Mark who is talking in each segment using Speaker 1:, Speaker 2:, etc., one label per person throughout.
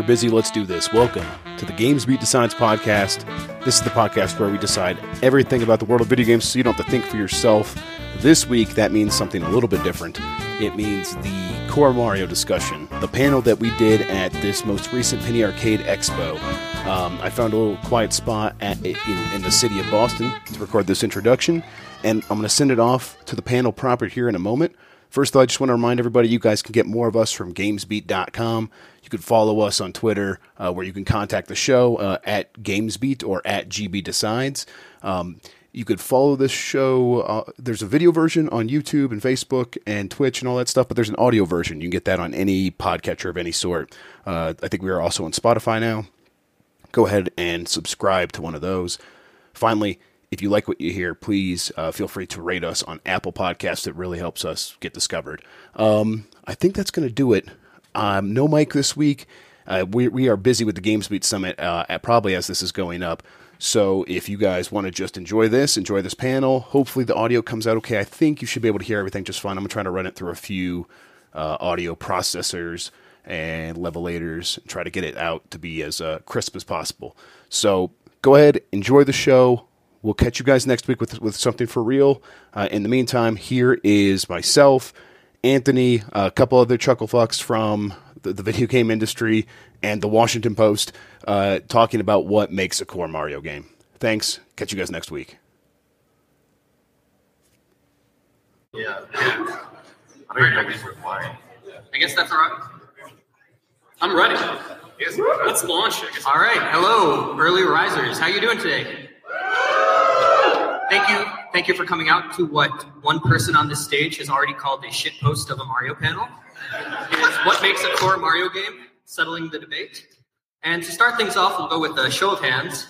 Speaker 1: The you're busy, let's do this. Welcome to the GamesBeat Decides podcast. This is the podcast where we decide everything about the world of video games so you don't have to think for yourself. This week, that means something a little bit different. It means the Core Mario discussion, the panel that we did at this most recent Penny Arcade Expo. Um, I found a little quiet spot at, in, in the city of Boston to record this introduction, and I'm going to send it off to the panel proper here in a moment. First, though, I just want to remind everybody you guys can get more of us from GamesBeat.com. You can follow us on Twitter, uh, where you can contact the show uh, at GamesBeat or at GB Decides. Um, you could follow this show. Uh, there's a video version on YouTube and Facebook and Twitch and all that stuff, but there's an audio version. You can get that on any podcatcher of any sort. Uh, I think we are also on Spotify now. Go ahead and subscribe to one of those. Finally, if you like what you hear, please uh, feel free to rate us on Apple Podcasts. It really helps us get discovered. Um, I think that's going to do it. Um, no mic this week. Uh, we, we are busy with the GamesBeat Summit, uh, at, probably as this is going up. So if you guys want to just enjoy this, enjoy this panel, hopefully the audio comes out okay. I think you should be able to hear everything just fine. I'm trying to run it through a few uh, audio processors and levelators and try to get it out to be as uh, crisp as possible. So go ahead, enjoy the show. We'll catch you guys next week with with something for real. Uh, in the meantime, here is myself, Anthony, a couple other chuckle fucks from the, the video game industry, and the Washington Post uh, talking about what makes a core Mario game. Thanks. Catch you guys next week.
Speaker 2: Yeah. I guess that's all right. I'm ready. Let's launch it. All right. Hello, early risers. How you doing today? Thank you. Thank you for coming out to what one person on this stage has already called a shit post of a Mario panel. What makes a core Mario game, settling the debate. And to start things off, we'll go with a show of hands.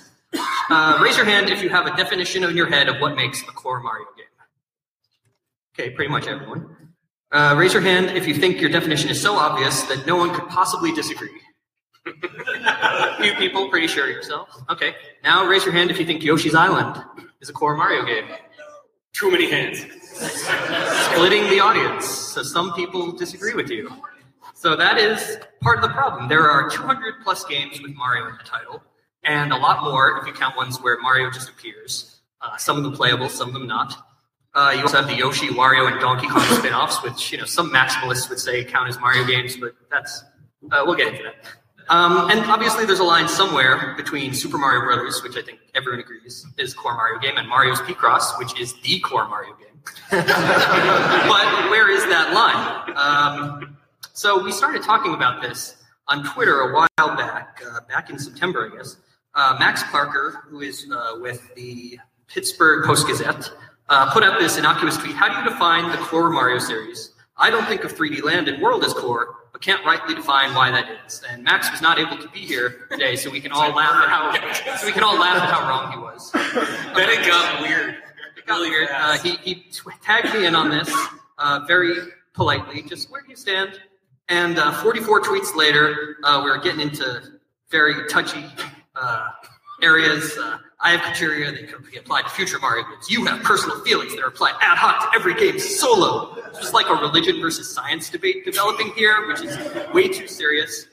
Speaker 2: Uh, raise your hand if you have a definition in your head of what makes a core Mario game. Okay, pretty much everyone. Uh, raise your hand if you think your definition is so obvious that no one could possibly disagree. A Few people, pretty sure yourself. Okay, now raise your hand if you think Yoshi's Island is a core Mario game.
Speaker 3: Too many hands.
Speaker 2: Splitting the audience, so some people disagree with you. So that is part of the problem. There are 200 plus games with Mario in the title, and a lot more if you count ones where Mario just appears. Uh, some of them playable, some of them not. Uh, you also have the Yoshi, Wario, and Donkey Kong spin-offs, which you know some maximalists would say count as Mario games, but that's uh, we'll get into that. Um, and obviously, there's a line somewhere between Super Mario Brothers, which I think everyone agrees is core Mario game, and Mario's Picross, which is the core Mario game. but where is that line? Um, so we started talking about this on Twitter a while back, uh, back in September, I guess. Uh, Max Parker, who is uh, with the Pittsburgh Post Gazette, uh, put out this innocuous tweet. How do you define the core Mario series? I don't think of 3D Land and World as core, but can't rightly define why that is. And Max was not able to be here today, so we can all laugh at how so we can all laugh at how wrong he was.
Speaker 3: Then it got weird.
Speaker 2: It got weird. Uh, he he tagged me in on this uh, very politely. Just where do you stand? And uh, 44 tweets later, uh, we are getting into very touchy uh, areas. Uh, I have criteria that can be applied to future Mario games. You have personal feelings that are applied ad hoc to every game solo. It's just like a religion versus science debate developing here, which is way too serious.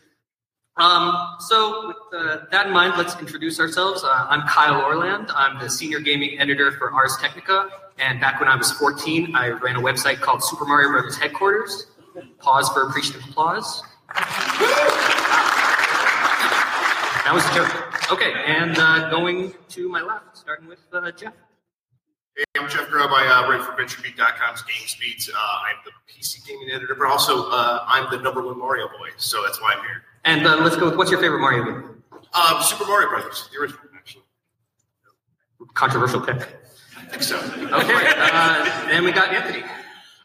Speaker 2: Um, so, with uh, that in mind, let's introduce ourselves. Uh, I'm Kyle Orland. I'm the senior gaming editor for Ars Technica. And back when I was 14, I ran a website called Super Mario Brothers Headquarters. Pause for appreciative applause. That was a joke. Okay, and uh, going to my left, starting with uh, Jeff.
Speaker 4: Hey, I'm Jeff Grubb. I uh, write for VentureBeat.com's GamesBeat. Uh, I'm the PC gaming editor, but also uh, I'm the number one Mario boy, so that's why I'm here.
Speaker 2: And uh, let's go with what's your favorite Mario game?
Speaker 4: Um, Super Mario Brothers, the original, actually.
Speaker 2: Controversial pick.
Speaker 4: I think so.
Speaker 2: Okay, uh, and we got Anthony.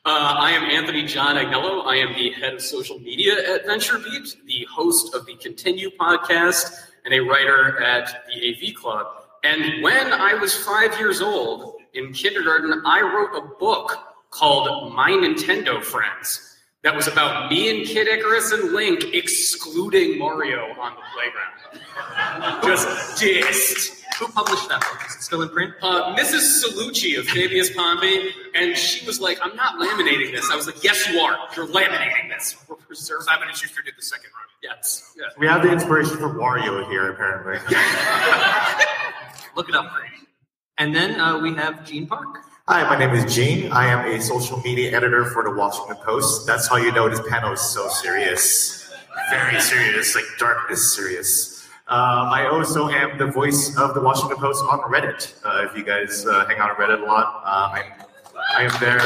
Speaker 3: Uh, I am Anthony John Agnello. I am the head of social media at VentureBeat, the host of the Continue podcast, and a writer at the AV Club. And when I was five years old in kindergarten, I wrote a book called My Nintendo Friends that was about me and Kid Icarus and Link excluding Mario on the playground. Just dissed
Speaker 2: Who published that book? Is it still in print?
Speaker 3: Uh, Mrs. Salucci of Fabius Pompey, and she was like, I'm not laminating this. I was like, Yes, you are. You're laminating this. We're preserving
Speaker 4: Simon and Schuster did the second run.
Speaker 3: Yes. yes.
Speaker 5: We have the inspiration for Wario here, apparently.
Speaker 2: Look it up, Brady. And then uh, we have Gene Park.
Speaker 5: Hi, my name is Gene. I am a social media editor for the Washington Post. That's how you know this panel is so serious. Very serious, like darkness serious. Um, I also am the voice of the Washington Post on Reddit. Uh, if you guys uh, hang out on Reddit a lot, um, I'm, I am there.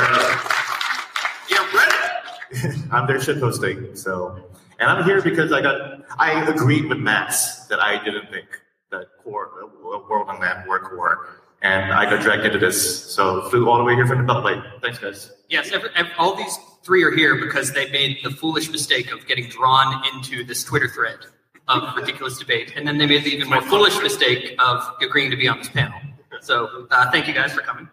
Speaker 4: Yeah, Reddit.
Speaker 5: I'm there shit posting. So, and I'm here because I got I agreed with Max that I didn't think that core uh, world on that were core, and I got dragged into this. So flew all the way here from the Beltway. Thanks, guys.
Speaker 2: Yes, every, ev all these three are here because they made the foolish mistake of getting drawn into this Twitter thread of ridiculous debate, and then they made the even more foolish mistake of agreeing to be on this panel. So uh, thank you guys for coming.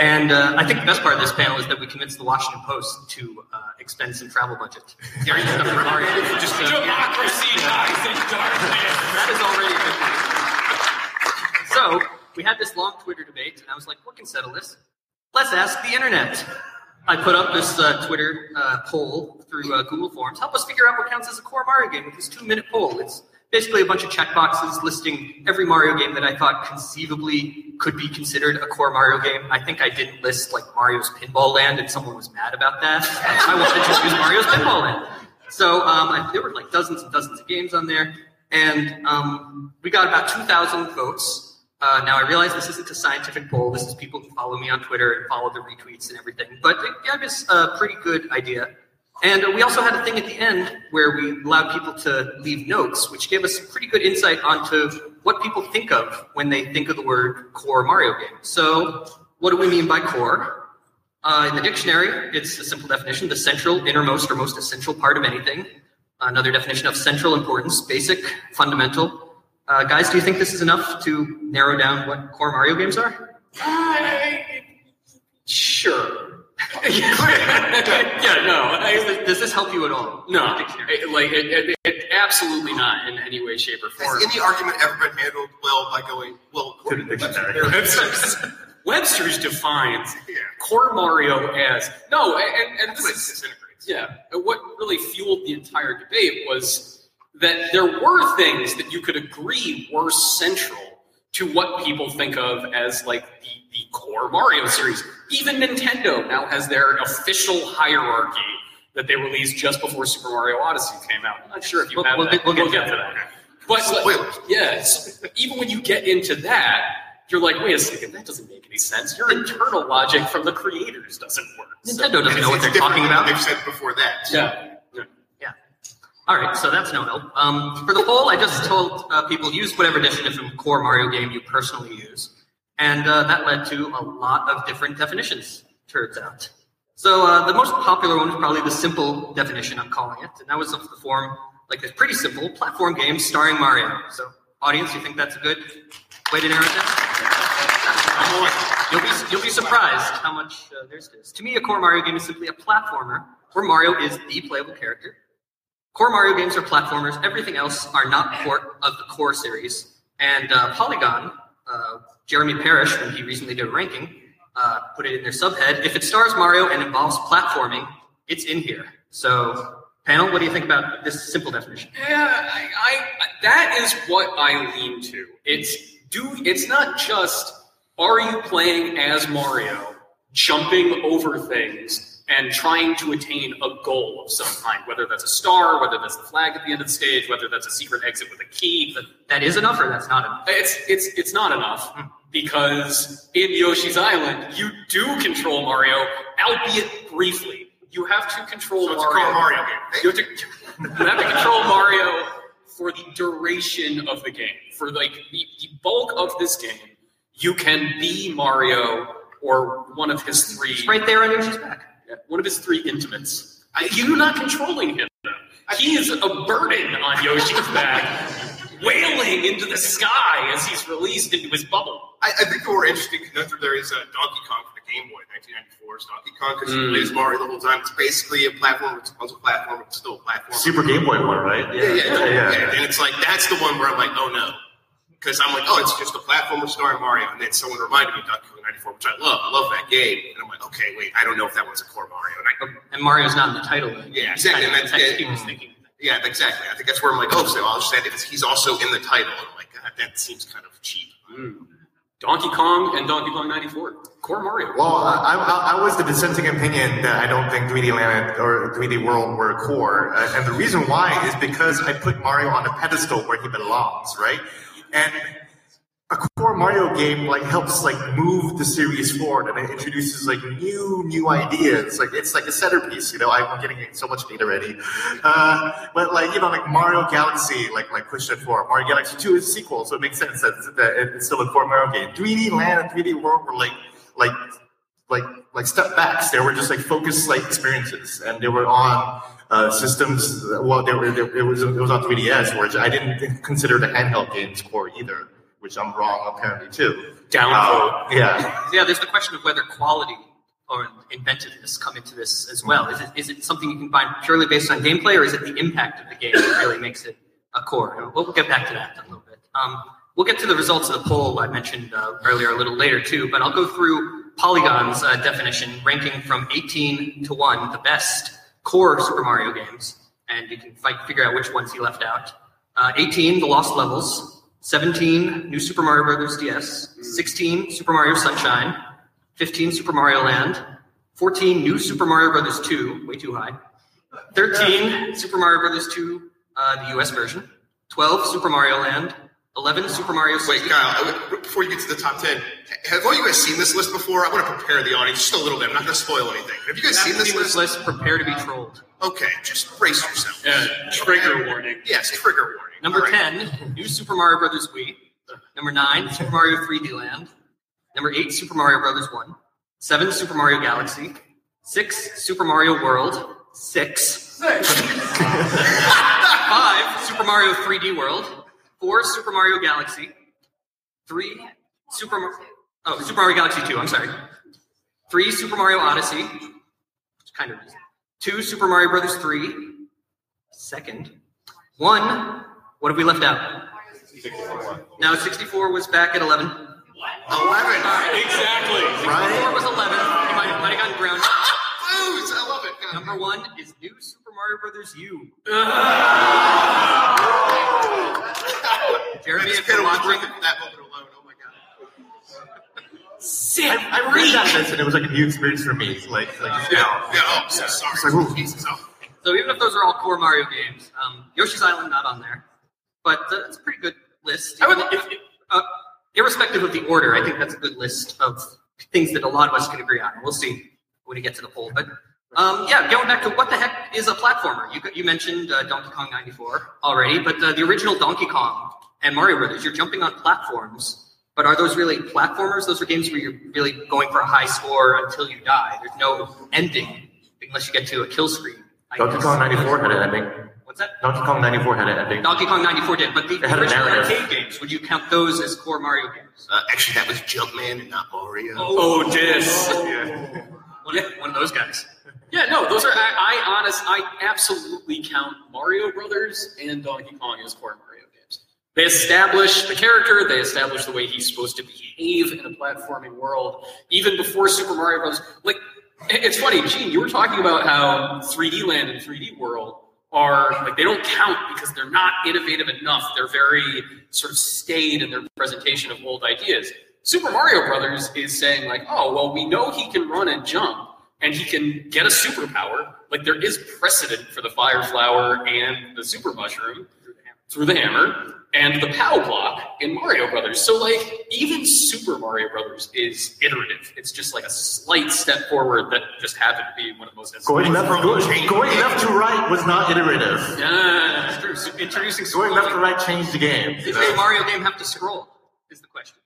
Speaker 2: And uh, I think the best part of this panel is that we convinced the Washington Post to uh, expend some travel budget.
Speaker 4: Yeah,
Speaker 2: Stuff for Mario. Just,
Speaker 3: Democracy dies in darkness.
Speaker 2: that is already a good thing. So we had this long Twitter debate, and I was like, "What can settle this? Let's ask the internet." I put up this uh, Twitter uh, poll through uh, Google Forms. Help us figure out what counts as a core Mario game with this two-minute poll. It's basically a bunch of checkboxes listing every Mario game that I thought conceivably could be considered a core Mario game. I think I didn't list like Mario's Pinball Land, and someone was mad about that. I to just use Mario's Pinball Land. So um, I, there were like dozens and dozens of games on there, and um, we got about 2,000 votes. Uh, now I realize this isn't a scientific poll. This is people who follow me on Twitter and follow the retweets and everything, but it gave us a pretty good idea. And we also had a thing at the end where we allowed people to leave notes, which gave us pretty good insight onto what people think of when they think of the word core Mario game. So, what do we mean by core? Uh, in the dictionary, it's a simple definition the central, innermost, or most essential part of anything. Another definition of central importance, basic, fundamental. Uh, guys, do you think this is enough to narrow down what core Mario games are?
Speaker 3: I- sure. yeah, no. I,
Speaker 2: Does this help you at all?
Speaker 3: no, it- like it, it, it, absolutely not in any way, shape, or form.
Speaker 4: Has any argument ever been handled well by going, well,
Speaker 5: To the dictionary.
Speaker 3: Webster's, Webster's defines
Speaker 4: Yeah.
Speaker 3: core Mario as no, and, and this
Speaker 4: what
Speaker 3: is
Speaker 4: disintegrates.
Speaker 3: Yeah, and what really fueled the entire debate was that there were things that you could agree were central to what people think of as like the, the core Mario series. Even Nintendo now has their official hierarchy that they released just before Super Mario Odyssey came out. I'm not sure if you
Speaker 2: We'll-
Speaker 3: have
Speaker 2: we'll
Speaker 3: that.
Speaker 2: get- we'll get to
Speaker 3: to that. But
Speaker 4: Spoilers.
Speaker 3: yes, even when you get into that, you're like, wait a second, that doesn't make any sense. Your internal logic from the creators doesn't work. So-
Speaker 2: Nintendo doesn't know what they're talking about.
Speaker 4: They've said before that.
Speaker 3: yeah.
Speaker 2: All right, so that's no help. Um, for the poll, I just told uh, people use whatever definition of core Mario game you personally use, and uh, that led to a lot of different definitions. Turns out. So uh, the most popular one is probably the simple definition. I'm calling it, and that was of the form like a pretty simple platform game starring Mario. So, audience, you think that's a good way to narrow it down? You'll be you'll be surprised how much uh, there's this. To me, a core Mario game is simply a platformer where Mario is the playable character. Core Mario games are platformers. Everything else are not part of the core series. And uh, Polygon, uh, Jeremy Parish, when he recently did a ranking, uh, put it in their subhead. If it stars Mario and involves platforming, it's in here. So, panel, what do you think about this simple definition?
Speaker 3: Yeah, I, I that is what I lean to. It's do it's not just are you playing as Mario, jumping over things and trying to attain a goal of some kind, whether that's a star, whether that's the flag at the end of the stage, whether that's a secret exit with a key.
Speaker 2: But that is enough, or that's not enough?
Speaker 3: It's it's it's not enough hmm. because in Yoshi's Island you do control Mario, albeit briefly. You have to control
Speaker 4: So
Speaker 3: Mario.
Speaker 4: Mario game.
Speaker 3: You have, to, you have to control Mario for the duration of the game. For like the, the bulk of this game, you can be Mario or one of his three
Speaker 2: It's right there on Yoshi's back.
Speaker 3: One of his three intimates. I, you're not controlling him. He is a burden on Yoshi's back, wailing into the sky as he's released into his bubble.
Speaker 4: I, I think the more interesting conundrum there is uh, Donkey Kong for the Game Boy, 1994's Donkey Kong, because
Speaker 3: Mm.
Speaker 4: you play as Mario the whole time. It's basically a platform. It's a puzzle platform. It's still a platform.
Speaker 5: Super Game Boy one, right?
Speaker 4: Yeah, yeah, yeah,
Speaker 5: yeah.
Speaker 4: And it's like that's the one where I'm like, oh no, because I'm like, oh, it's just a platformer starring Mario, and then someone reminded me of Donkey Kong 94, which I love. I love that game, and I'm like, okay, wait, I don't know if that was a core Mario. And I,
Speaker 2: And Mario's not in the title.
Speaker 4: Yeah, exactly, and
Speaker 2: Kind of
Speaker 4: that's-
Speaker 2: affects
Speaker 4: yeah.
Speaker 2: people's thinking.
Speaker 4: yeah, exactly. I think that's where I'm like, oh, so I'll just add it. He's also in the title. And I'm like, God, that seems kind of cheap.
Speaker 3: Mm. Donkey Kong and Donkey Kong 94. Core Mario.
Speaker 5: Well, I, I, I was the dissenting opinion that I don't think 3D Land or 3D World were core, uh, and the reason why is because I put Mario on a pedestal where he belongs, right? And a core Mario game like helps like move the series forward, and it introduces like new new ideas. Like it's like a centerpiece, you know. I'm getting so much hate already, uh, but like you know, like Mario Galaxy, like like pushed it forward. Mario Galaxy Two is a sequel, so it makes sense that, that it's still a core Mario game. 3D Land and 3D World were like like like like step backs. They were just like focused like experiences, and they were on uh, systems. Well, they were it was it was on 3ds, which I didn't consider the handheld games core either, which I'm wrong apparently too.
Speaker 3: Downvote.
Speaker 5: Uh, yeah,
Speaker 2: Yeah, there's the question of whether quality or inventiveness come into this as well. Is it, is it something you can find purely based on gameplay, or is it the impact of the game that really makes it a core? We'll, we'll get back to that in a little bit. Um, we'll get to the results of the poll I mentioned uh, earlier a little later too, but I'll go through Polygon's uh, definition, ranking from 18 to 1 the best core Super Mario games, and you can figure out which ones he left out. Uh, 18, The Lost Levels. 17, New Super Mario Bros. DS. 16, Super Mario Sunshine. 15, Super Mario Land. 14, New Super Mario Bros. 2, way too high. 13, Super Mario Bros. 2, uh, the US version. 12, Super Mario Land. 11, Super Mario
Speaker 4: Wait, Kyle, I would- before you get to the top 10, have all you guys seen this list before? I want to prepare the audience just a little bit. I'm not going to spoil anything. Have you guys seen this
Speaker 2: this
Speaker 4: list?
Speaker 2: list, prepare to be trolled.
Speaker 4: Okay, just brace yourself.
Speaker 3: Yeah, trigger warning.
Speaker 4: Yes, trigger warning.
Speaker 2: Number
Speaker 4: All right.
Speaker 2: 10, New Super Mario Bros. Wii. Number 9, Super Mario 3D Land. Number 8, Super Mario Bros. 1. 7, Super Mario Galaxy. 6, Super Mario World. 6. 6. 5, Super Mario 3D World. 4, Super Mario Galaxy. 3, Super Mario. Oh, Super Mario Galaxy 2, I'm sorry. 3, Super Mario Odyssey. Kind of. 2, Super Mario Brothers 3. Second. 1, what have we left out? Now 64 was back at 11. 11.
Speaker 3: Exactly.
Speaker 2: 64 was 11. You might, might have gotten ground.
Speaker 4: Booze! I love it.
Speaker 2: Number one is New Super Mario Brothers U. Jeremy,
Speaker 4: Just
Speaker 2: if
Speaker 4: get
Speaker 2: you're watching,
Speaker 4: that moment alone. Oh my god.
Speaker 5: I, I read that list and it was like a new experience for me. Like like
Speaker 4: Yeah,
Speaker 5: now.
Speaker 4: yeah, oh, so sorry.
Speaker 5: It's like, ooh.
Speaker 4: Jesus, oh.
Speaker 2: so even if those are all core Mario games, um, Yoshi's Island not on there, but uh, it's a pretty good list.
Speaker 3: I would, if,
Speaker 2: uh, irrespective of the order, I think that's a good list of things that a lot of us can agree on. We'll see when we get to the poll. But um, yeah, going back to what the heck is a platformer? You, you mentioned uh, Donkey Kong 94 already, but uh, the original Donkey Kong and Mario Brothers, you're jumping on platforms. But are those really platformers? Those are games where you're really going for a high score until you die. There's no ending unless you get to a kill screen. I
Speaker 5: Donkey
Speaker 2: guess.
Speaker 5: Kong 94 had an ending.
Speaker 2: What's that?
Speaker 5: Donkey Kong 94 had an ending.
Speaker 2: Donkey Kong 94 did, but the
Speaker 5: It had a
Speaker 2: original
Speaker 5: narrative.
Speaker 2: arcade games, would you count those as core Mario games?
Speaker 4: Uh, actually, that was Jumpman and not Mario.
Speaker 3: oh, dis.
Speaker 4: Yeah.
Speaker 2: One, one of those guys.
Speaker 3: Yeah, no, those are I, I honest I absolutely count Mario Brothers and Donkey Kong as core Mario games. They establish the character, they establish the way he's supposed to behave in a platforming world, even before Super Mario Bros. Like it's funny, Gene, you were talking about how 3D Land and 3D World are like they don't count because they're not innovative enough. They're very sort of staid in their presentation of old ideas. Super Mario Brothers is saying like, oh well, we know he can run and jump, and he can get a superpower. Like there is precedent for the Fire Flower and the Super Mushroom through the hammer and the POW block in Mario Brothers. So like even Super Mario Brothers is iterative. It's just like a slight step forward that just happened to be one of the most
Speaker 5: Going left, going, going left to right was not iterative.
Speaker 3: Yeah.
Speaker 2: That's true. Introducing
Speaker 5: Going left to right changed the game.
Speaker 2: Does a Mario game have to scroll? Is the question.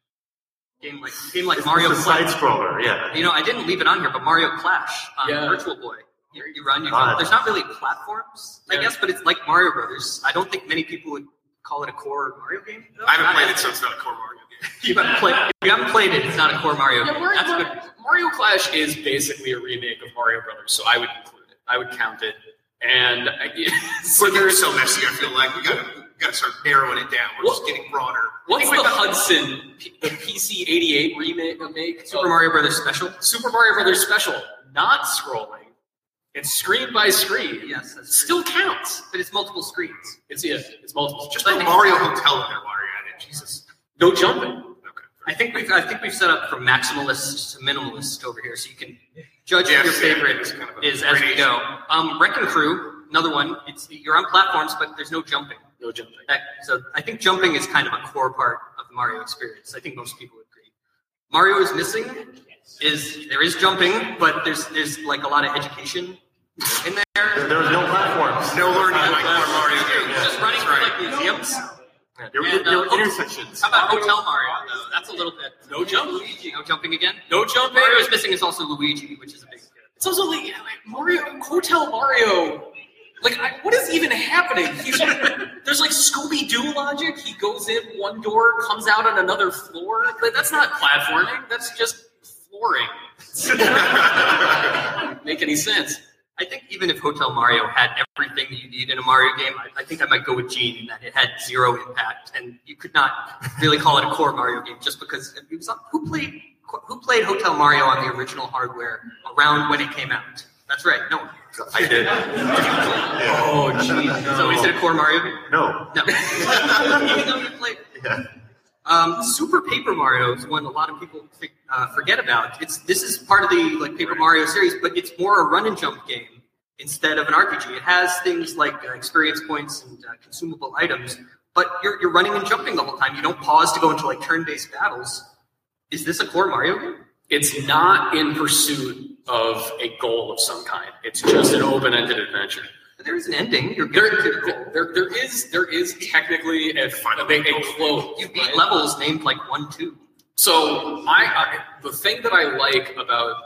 Speaker 2: Game like game like Mario
Speaker 5: it's a side
Speaker 2: Clash.
Speaker 5: scroller, yeah.
Speaker 2: You know, I didn't leave it on here, but Mario Clash on
Speaker 3: Yeah.
Speaker 2: Virtual Boy. You, you run, you
Speaker 5: God.
Speaker 2: jump. There's not really platforms, I
Speaker 3: Yeah.
Speaker 2: guess, but it's like Mario Brothers. I don't think many people would call it a core Mario game. though.
Speaker 4: I haven't played it, so it's not a core Mario game.
Speaker 2: You haven't played. If you haven't played it, it's not a core Mario
Speaker 3: Yeah,
Speaker 2: game.
Speaker 3: Mario,
Speaker 2: That's good.
Speaker 3: Mario Clash is basically a remake of Mario Brothers, so I would include it. I would count it. And I, so
Speaker 4: We're so messy. I feel like we got to we got to start narrowing it down. We're
Speaker 3: What-
Speaker 4: just getting broader.
Speaker 3: What's the Hudson, P- the PC 88 remake? remake
Speaker 2: Super
Speaker 3: of
Speaker 2: Mario Brothers Special.
Speaker 3: Super Mario Brothers Special, not scrolling. It's screen by screen.
Speaker 2: Yes,
Speaker 3: Still counts.
Speaker 2: but it's multiple screens.
Speaker 3: It's yeah, it's multiple.
Speaker 4: Just put Mario Hotel in there while you're at it. Jesus.
Speaker 3: No jumping.
Speaker 4: Okay.
Speaker 2: I think we've I think we've set up from maximalist to minimalist over here, so you can judge
Speaker 4: Yes,
Speaker 2: your favorite
Speaker 4: it's kind of
Speaker 2: is as we go. Um, Wrecking Crew, another one. It's you're on platforms, but there's no jumping.
Speaker 3: No jumping.
Speaker 2: That, so I think jumping is kind of a core part of the Mario experience. I think most people agree. Mario is missing is there is jumping, but there's there's like a lot of education in there.
Speaker 5: There, there was no platforms.
Speaker 4: No learning in my core Mario game.
Speaker 2: Just running
Speaker 4: That's right.
Speaker 2: like museums.
Speaker 5: There, were-
Speaker 2: And,
Speaker 5: there
Speaker 2: uh,
Speaker 5: were intersections.
Speaker 2: How about Hotel Mario? though? That's a little bit.
Speaker 3: No jump.
Speaker 2: Luigi, no jumping again.
Speaker 3: No jumping.
Speaker 2: Mario is missing is also Luigi, which is a big.
Speaker 3: It's also like, like Mario Hotel Mario. Like, I, what is even happening? He's, there's like Scooby Doo logic. He goes in one door, comes out on another floor. Like, that's not platforming. That's just flooring. Make any sense?
Speaker 2: I think even if Hotel Mario had everything that you need in a Mario game, I, I think I might go with Gene that it had zero impact, and you could not really call it a core Mario game just because it was who played who played Hotel Mario on the original hardware around when it came out. That's right, no.
Speaker 5: I did.
Speaker 3: Oh, geez.
Speaker 2: So is it a core Mario game?
Speaker 5: No.
Speaker 2: No. even though you played.
Speaker 5: Yeah.
Speaker 2: Um, Super Paper Mario is one a lot of people fi- uh, forget about. It's this is part of the like Paper Mario series, but it's more a run and jump game instead of an RPG. It has things like uh, experience points and uh, consumable items, but you're you're running and jumping the whole time. You don't pause to go into like turn-based battles. Is this a core Mario game?
Speaker 3: It's not in pursuit of a goal of some kind. It's just an open-ended adventure.
Speaker 2: There is an ending. You're
Speaker 3: There,
Speaker 2: getting to the goal.
Speaker 3: there, there is there is technically a, a, a close.
Speaker 2: You beat
Speaker 3: right?
Speaker 2: levels named like one, two.
Speaker 3: So I, I the thing that I like about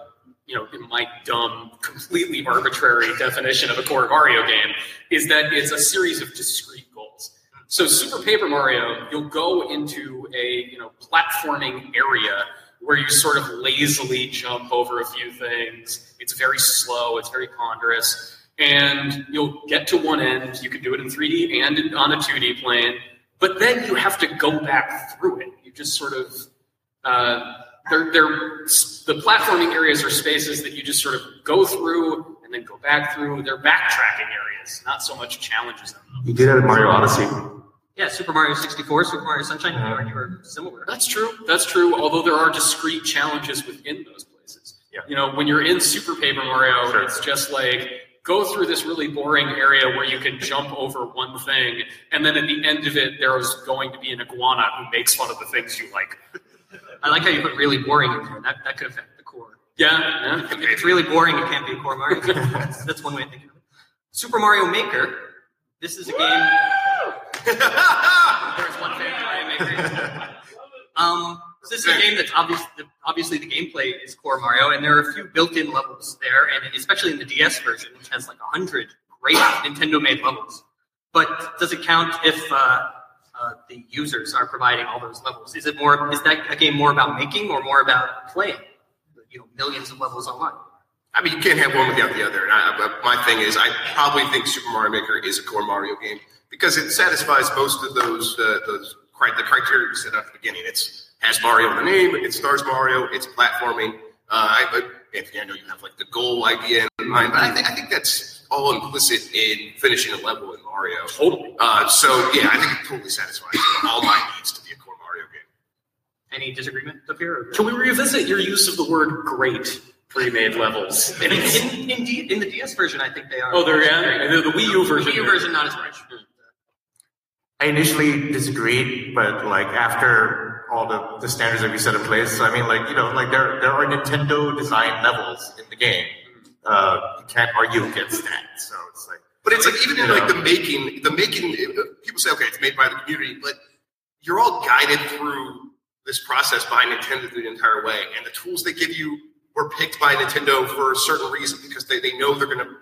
Speaker 3: you know in my dumb, completely arbitrary definition of a core Mario game is that it's a series of discrete goals. So Super Paper Mario, you'll go into a you know platforming area where you sort of lazily jump over a few things. It's very slow. It's very ponderous. And you'll get to one end. You can do it in 3D and on a 2D plane, but then you have to go back through it. You just sort of uh, they're, they're, the platforming areas are spaces that you just sort of go through and then go back through. They're backtracking areas, not so much challenges.
Speaker 5: You did that in Mario Odyssey.
Speaker 2: Yeah, Super Mario 64, Super Mario Sunshine, you could argue are similar.
Speaker 3: That's true. That's true. Although there are discrete challenges within those places.
Speaker 5: Yeah.
Speaker 3: You know, when you're in Super Paper Mario,
Speaker 5: Sure.
Speaker 3: it's just like go through this really boring area where you can jump over one thing, and then at the end of it, there's going to be an iguana who makes fun of the things you like.
Speaker 2: I like how you put really boring in there. That, that could affect the core.
Speaker 3: Yeah. yeah.
Speaker 2: If it's really boring, it can't be a core Mario. That's, that's one way of thinking of it. Super Mario Maker. This is a game. There's one Um, so this is a game that's obvious, obviously the gameplay is core Mario, and there are a few built-in levels there, and especially in the DS version, which has like hundred great Nintendo-made levels. But does it count if uh, uh, the users are providing all those levels? Is it more? Is that a game more about making or more about playing? You know, millions of levels online.
Speaker 4: I mean, you can't have one without the other. And I, but my thing is, I probably think Super Mario Maker is a core Mario game because it satisfies most of those uh, those cri- the criteria we set at the beginning. It's has Mario in the name. It stars Mario. It's platforming. Uh, I, but if you know you have like the goal idea in mind, but I think I think that's all implicit in finishing a level in Mario.
Speaker 3: Totally.
Speaker 4: Uh, so yeah, I think it totally satisfies all my needs to be a core Mario game.
Speaker 2: Any disagreement up here?
Speaker 3: Can we revisit your use of the word great pre-made levels?
Speaker 2: In, in, in, D- in the DS version, I think they are.
Speaker 3: Oh, they're yeah. The, the Wii U
Speaker 2: The
Speaker 3: version.
Speaker 2: Wii U version, not as much.
Speaker 5: I initially disagreed, but like after all the, the standards that we set in place, I mean, like you know, like there there are Nintendo design levels in the game. Uh, you can't argue against that. So it's like,
Speaker 4: But it's like even in
Speaker 5: You
Speaker 4: like the making, the making. People say, okay, it's made by the community, but you're all guided through this process by Nintendo the entire way, and the tools they give you were picked by Nintendo for a certain reason because they, they know they're going to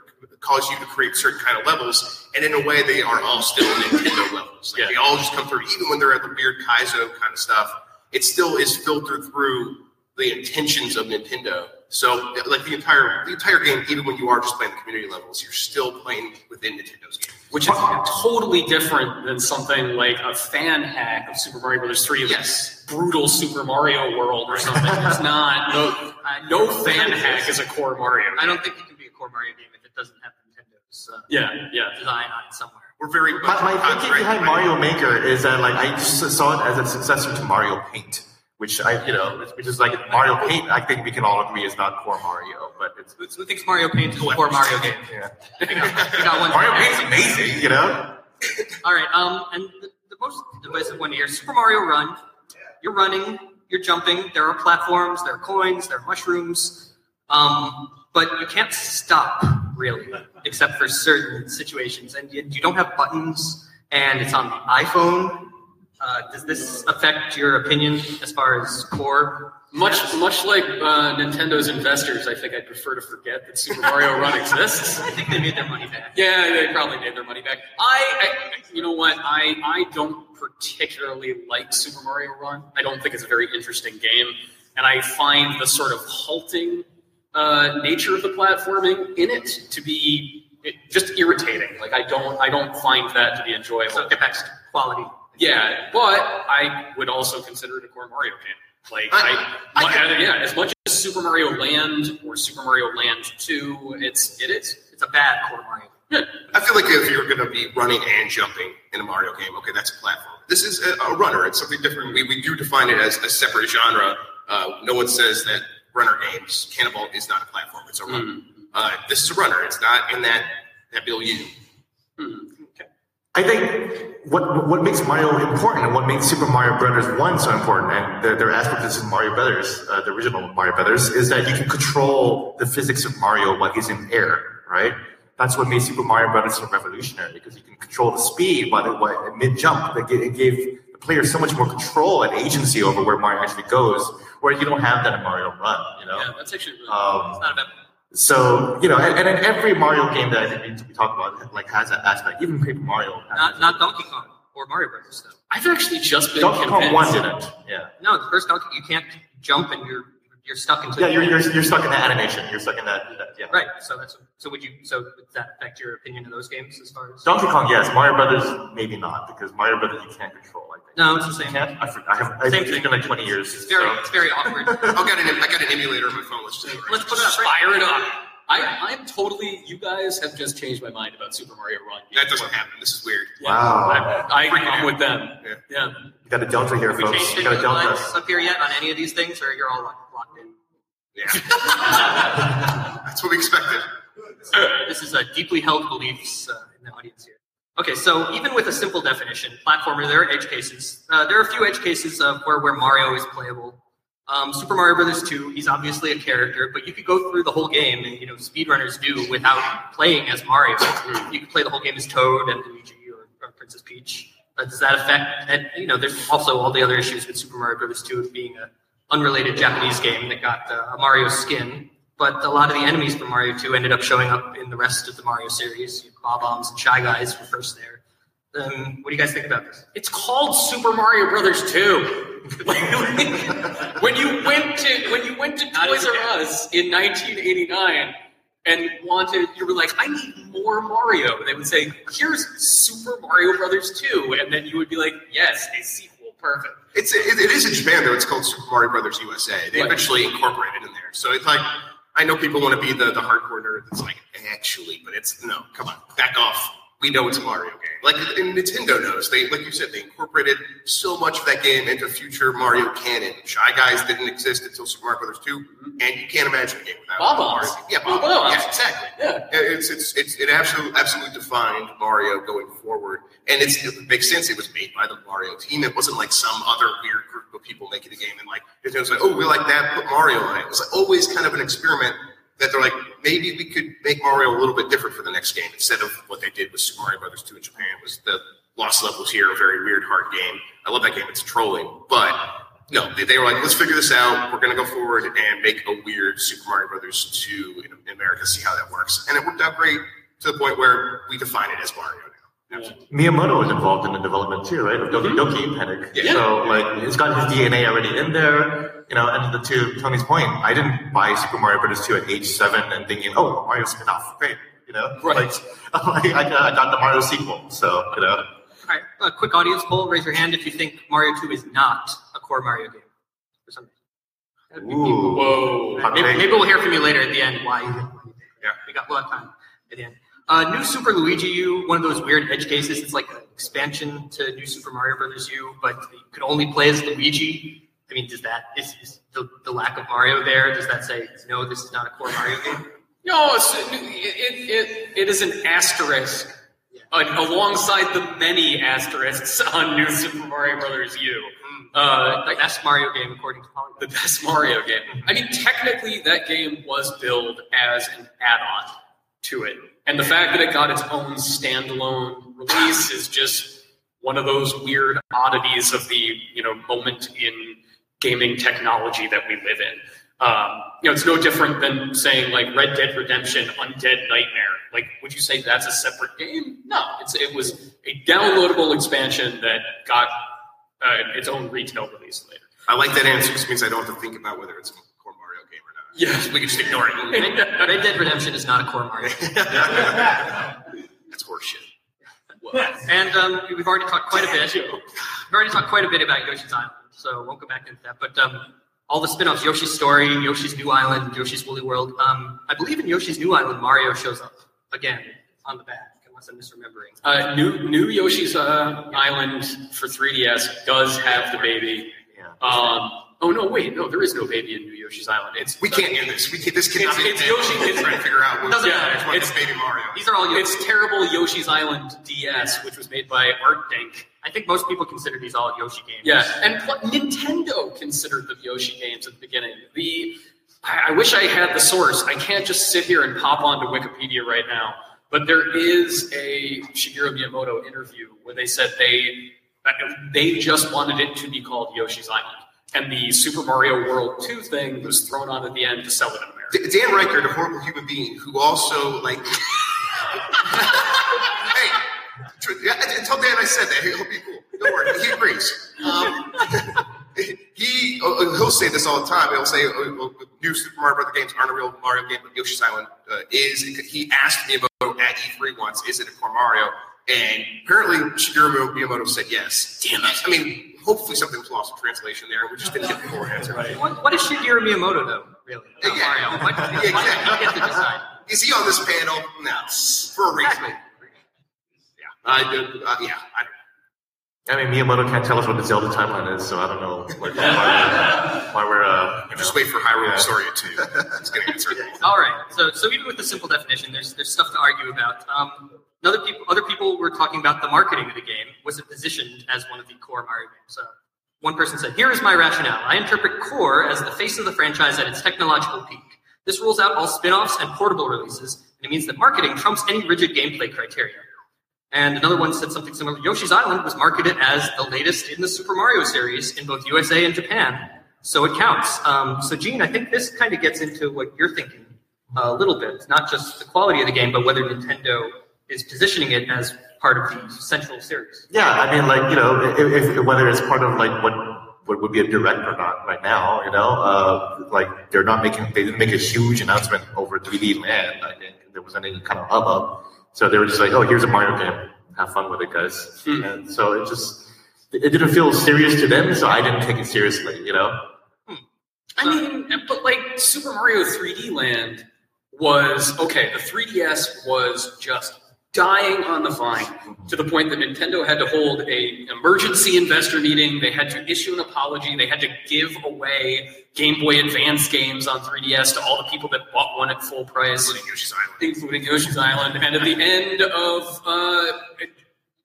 Speaker 4: cause you to create certain kind of levels, and in a way, they are all still Nintendo levels. Like
Speaker 3: Yeah.
Speaker 4: They all just come through, even when they're at the weird Kaizo kind of stuff. It still is filtered through the intentions of Nintendo. So, like the entire the entire game, even when you are just playing the community levels, you're still playing within Nintendo's game.
Speaker 3: which is totally different than something like a fan hack of Super Mario Brothers 3 of
Speaker 2: Yes.
Speaker 3: brutal Super Mario World or something. It's not no no fan hack is a core Mario.
Speaker 2: I don't think it can be a core Mario game doesn't have Nintendo's uh,
Speaker 3: Yeah, yeah.
Speaker 2: design on it somewhere.
Speaker 4: We're very
Speaker 5: My, my thinking behind? Mario Maker is that like I just saw it as a successor to Mario Paint, which I you know which is like Mario Paint. I think we can all agree is not core Mario, but it's, it's
Speaker 2: Who thinks Mario Paint is a core Mario game?
Speaker 5: yeah.
Speaker 2: You got, you got one.
Speaker 5: Mario Paint's amazing, you know.
Speaker 2: All right. Um, and the, the most divisive one here, Super Mario Run. You're running, you're jumping. There are platforms, there are coins, there are mushrooms. Um, but you can't stop really, except for certain situations. And you, you don't have buttons, and it's on the iPhone. Uh, does this affect your opinion as far as core?
Speaker 3: Much much like uh, Nintendo's investors, I think I'd prefer to forget that Super Mario Run exists.
Speaker 2: I think they made their money back.
Speaker 3: Yeah, they probably made their money back. I, I you know what? I I don't particularly like Super Mario Run. I don't think it's a very interesting game, and I find the sort of halting uh, nature of the platforming in it to be it, just irritating. Like I don't I don't find that to be enjoyable.
Speaker 2: So get back to quality.
Speaker 3: Yeah, but I would also consider it a core Mario game. Like,
Speaker 4: I-
Speaker 3: I,
Speaker 4: I
Speaker 3: my-
Speaker 4: can-
Speaker 3: yeah, as much as Super Mario Land or Super Mario Land Two, it's it is.
Speaker 2: It's a bad core Mario.
Speaker 3: Yeah.
Speaker 4: I feel like if you're going to be running and jumping in a Mario game, okay, that's a platform. This is a, a runner. It's something different. We, we do define it as a separate genre. Uh, no one says that runner games, Canabalt is not a platform. It's a runner.
Speaker 3: Mm.
Speaker 4: Uh, this is a runner. It's not in that that milieu.
Speaker 3: Mm. Okay.
Speaker 5: I think what what makes Mario important and what makes Super Mario Brothers One so important, and there, there are aspects of Mario Brothers, uh, the original Mario Brothers, is that you can control the physics of Mario while he's in air, right? That's what made Super Mario Brothers so revolutionary because you can control the speed while, it- while mid jump. That it gave the player so much more control and agency over where Mario actually goes, where you don't have that in Mario Run. You know.
Speaker 3: Yeah, that's actually really
Speaker 5: Um,
Speaker 2: It's not about
Speaker 5: so you know, and, and in every Mario game that I think we talk about, like has that aspect. Even Paper Mario.
Speaker 2: not not Donkey Kong or Mario Brothers though.
Speaker 3: I've actually just been
Speaker 5: Donkey Kong. One didn't. Yeah.
Speaker 2: No, the first Donkey you can't jump and you're you're stuck into
Speaker 5: Yeah, you're, you're, you're stuck in that animation. You're stuck in that. that yeah.
Speaker 2: right. So that's so would you so would that affect your opinion of those games as far as
Speaker 5: Donkey Kong, yes. Mario Brothers, maybe not, because Mario Brothers you can't control. I think.
Speaker 2: No, it's the same.
Speaker 5: can't. I, for- I have. I
Speaker 2: Same
Speaker 5: think it's
Speaker 2: thing.
Speaker 5: been like 20 years.
Speaker 2: It's very
Speaker 5: so-
Speaker 2: it's very awkward.
Speaker 4: I've got an I got an emulator on my phone. Let's just
Speaker 2: Let's put it up.
Speaker 3: Fire it up. I, I'm totally. You guys have just changed my mind about Super Mario Run.
Speaker 4: That doesn't happen. This is weird.
Speaker 3: Yeah,
Speaker 5: Wow.
Speaker 3: I, I, I'm with them.
Speaker 4: Yeah.
Speaker 3: Yeah.
Speaker 5: You got a delta here,
Speaker 2: Have we
Speaker 5: folks.
Speaker 2: changed
Speaker 5: You
Speaker 2: any
Speaker 5: got a delta.
Speaker 2: lines up here yet on any of these things, or you're all locked, locked in?
Speaker 4: Yeah. That's what we expected.
Speaker 2: This is a deeply held beliefs uh, in the audience here. Okay, so even with a simple definition, platformer, there are edge cases. Uh, there are a few edge cases of where, where Mario is playable. Um, Super Mario Brothers 2, he's obviously a character, but you could go through the whole game, and you know speedrunners do without playing as Mario. You could play the whole game as Toad and Luigi or, or Princess Peach. Uh, does that affect? And you know, there's also all the other issues with Super Mario Brothers 2 of being a unrelated Japanese game that got uh, a Mario skin. But a lot of the enemies from Mario 2 ended up showing up in the rest of the Mario series. Bob-ombs and Shy Guys were first there. Um, what do you guys think about this?
Speaker 3: It's called Super Mario Brothers 2. when you went to when you went to
Speaker 2: Not
Speaker 3: Toys
Speaker 2: as a
Speaker 3: R
Speaker 2: kid.
Speaker 3: Us in 1989 and wanted you were like, I need more Mario. They would say, Here's Super Mario Brothers 2, and then you would be like, Yes, a sequel, perfect.
Speaker 4: It's it, it is in Japan though. It's called Super Mario Brothers USA. They
Speaker 3: Right.
Speaker 4: eventually incorporated in there. So it's like I know people want to be the the hardcore nerd that's like actually, but it's no. Come on, back off. We know it's a Mario game. Like Nintendo knows. They like you said they incorporated so much of that game into future Mario canon. Shy Guys didn't exist until Super Mario Brothers 2, mm-hmm. and you can't imagine a game without
Speaker 3: Bob-ombs.
Speaker 4: Mario. Yeah, Bob.
Speaker 3: Oh, Bob-ombs.
Speaker 4: Yeah, exactly.
Speaker 3: Yeah.
Speaker 4: It's it's it's it absolutely absolutely defined Mario going forward, and it's, it makes sense. It was made by the Mario team. It wasn't like some other weird group of people making the game and like it was like, oh, we like that, put Mario on it. It was like always kind of an experiment that they're like, maybe we could make Mario a little bit different for the next game instead of what they did with Super Mario Brothers 2 in Japan. Was the Lost Levels here a very weird hard game? I love that game. It's trolling, but no, they, they were like, let's figure this out. We're going to go forward and make a weird Super Mario Brothers 2 in, in America, see how that works. And it worked out great to the point where we define it as Mario now. Absolutely.
Speaker 5: Miyamoto was involved in the development too, right? Of Doki mm-hmm. Doki Panic.
Speaker 4: Yeah.
Speaker 5: So like it's got his DNA already in there. You know, and the, to Tony's point, I didn't buy Super Mario Brothers 2 at age seven and thinking, oh, Mario spin-off, great. You know,
Speaker 3: Right.
Speaker 5: like, like I, got, I got the Mario sequel, so you know.
Speaker 2: All right, a quick audience poll. Raise your hand if you think Mario 2 is not a core Mario game. For some reason.
Speaker 5: Ooh.
Speaker 3: Whoa.
Speaker 2: Maybe, maybe we'll hear from you later at the end why you think why you think.
Speaker 4: Yeah.
Speaker 2: We got a lot of time at the end. Uh, New Super Luigi U, one of those weird edge cases. It's like an expansion to New Super Mario Brothers U, but you could only play as Luigi. I mean, does that is, is the, the lack of Mario there? Does that say no? This is not a core Mario game.
Speaker 3: No, it, it, it, it is an asterisk uh, alongside the many asterisks on New Super Mario Brothers U. Uh,
Speaker 2: The best Mario game according to Polygon.
Speaker 3: the best Mario game. I mean, technically, that game was billed as an add-on to it, and the fact that it got its own standalone release is just one of those weird oddities of the you know moment in gaming technology that we live in. Um, you know, it's no different than saying like Red Dead Redemption, Undead Nightmare. Like, would you say that's a separate game? No, it's it was a downloadable expansion that got uh, its own retail release later.
Speaker 4: I like that answer because it means I don't have to think about whether it's a core Mario game or not.
Speaker 3: Yes,
Speaker 4: we can just ignore it.
Speaker 2: Red, Red Dead Redemption is not a core Mario. game.
Speaker 4: That's horseshit.
Speaker 2: And um, we've already talked quite a bit. We've already talked quite a bit about Yoshi's Island, so I won't go back into that. But um, all the spin-offs, Yoshi's Story, Yoshi's New Island, Yoshi's Woolly World. Um, I believe in Yoshi's New Island, Mario shows up again on the back, unless I'm misremembering.
Speaker 3: Uh, new new Yoshi's uh, Island for 3DS does have the baby.
Speaker 5: Yeah.
Speaker 3: Um, oh no, wait, no, there is no baby in New Yoshi's Island. It's
Speaker 4: We can't do this. We can't. This cannot
Speaker 3: It's-
Speaker 4: be.
Speaker 3: it's Yoshi- it's-
Speaker 4: trying to figure out. What,
Speaker 2: Doesn't
Speaker 4: yeah,
Speaker 2: matter.
Speaker 4: which one
Speaker 3: It's-
Speaker 4: Baby Mario.
Speaker 2: These are all Yoshi.
Speaker 3: it's terrible Yoshi's Island DS, which was made by Art Dink.
Speaker 2: I think most people consider these all Yoshi games.
Speaker 3: Yeah, and pl- Nintendo considered the Yoshi games at the beginning. The I, I wish I had the source. I can't just sit here and pop onto Wikipedia right now. But there is a Shigeru Miyamoto interview where they said they uh, they just wanted it to be called Yoshi's Island, and the Super Mario World 2 thing was thrown on at the end to sell it in America.
Speaker 4: D- Dan Ryckert, a horrible human being, who also like. hey, tr- yeah, I- tell Dan I said that. He'll be cool. Don't worry, he agrees. Um, he uh, he'll say this all the time. He'll say uh, uh, new Super Mario Brother games aren't a real Mario game, but Yoshi's Island uh, is. He asked me Miyamoto at E3 once, "Is it a core Mario?" And apparently Shigeru Miyamoto said yes. Damn it! I mean, hopefully something was lost in translation there, and we just didn't get the core answer.
Speaker 2: What, what is Shigeru Miyamoto, though, really?
Speaker 4: Yeah.
Speaker 2: Mario? What,
Speaker 4: Yeah,
Speaker 2: why did
Speaker 4: exactly.
Speaker 2: he get to decide?
Speaker 4: Is he on this panel? No, for a reason.
Speaker 2: Exactly.
Speaker 4: Yeah, I do. Uh, yeah, I
Speaker 5: I mean, Miyamoto can't tell us what the Zelda timeline is, so I don't know like, why, why we're uh, you know.
Speaker 4: Just wait for Hyrule
Speaker 5: Yeah.
Speaker 4: Historia 2. It's going to answer it.
Speaker 2: All right. So, so even with the simple definition, there's there's stuff to argue about. Um, other people, other people were talking about the marketing of the game. Was it positioned as one of the core Mario games? So, one person said, "Here is my rationale. I interpret core as the face of the franchise at its technological peak. This rules out all spin-offs and portable releases, and it means that marketing trumps any rigid gameplay criteria." And another one said something similar. Yoshi's Island was marketed as the latest in the Super Mario series in both USA and Japan, so it counts. Um, so, Gene, I think this kind of gets into what you're thinking a little bit, not just the quality of the game, but whether Nintendo is positioning it as part of the central series.
Speaker 5: Yeah, I mean, like you know, if, if whether it's part of like what what would be a direct or not right now, you know, uh, like they're not making they didn't make a huge announcement over 3D Land. I think there wasn't any kind of hubbub, so they were just like, oh, here's a Mario game, have fun with it, guys.
Speaker 3: Hmm.
Speaker 5: And so it just it didn't feel serious to them, so I didn't take it seriously, you know.
Speaker 3: I mean, but like Super Mario 3D Land was okay. The 3DS was just dying on the vine to the point that Nintendo had to hold a emergency investor meeting. They had to issue an apology. They had to give away Game Boy Advance games on 3DS to all the people that bought one at full price,
Speaker 4: Including Yoshi's Island.
Speaker 3: including Yoshi's Island. And at the end of uh,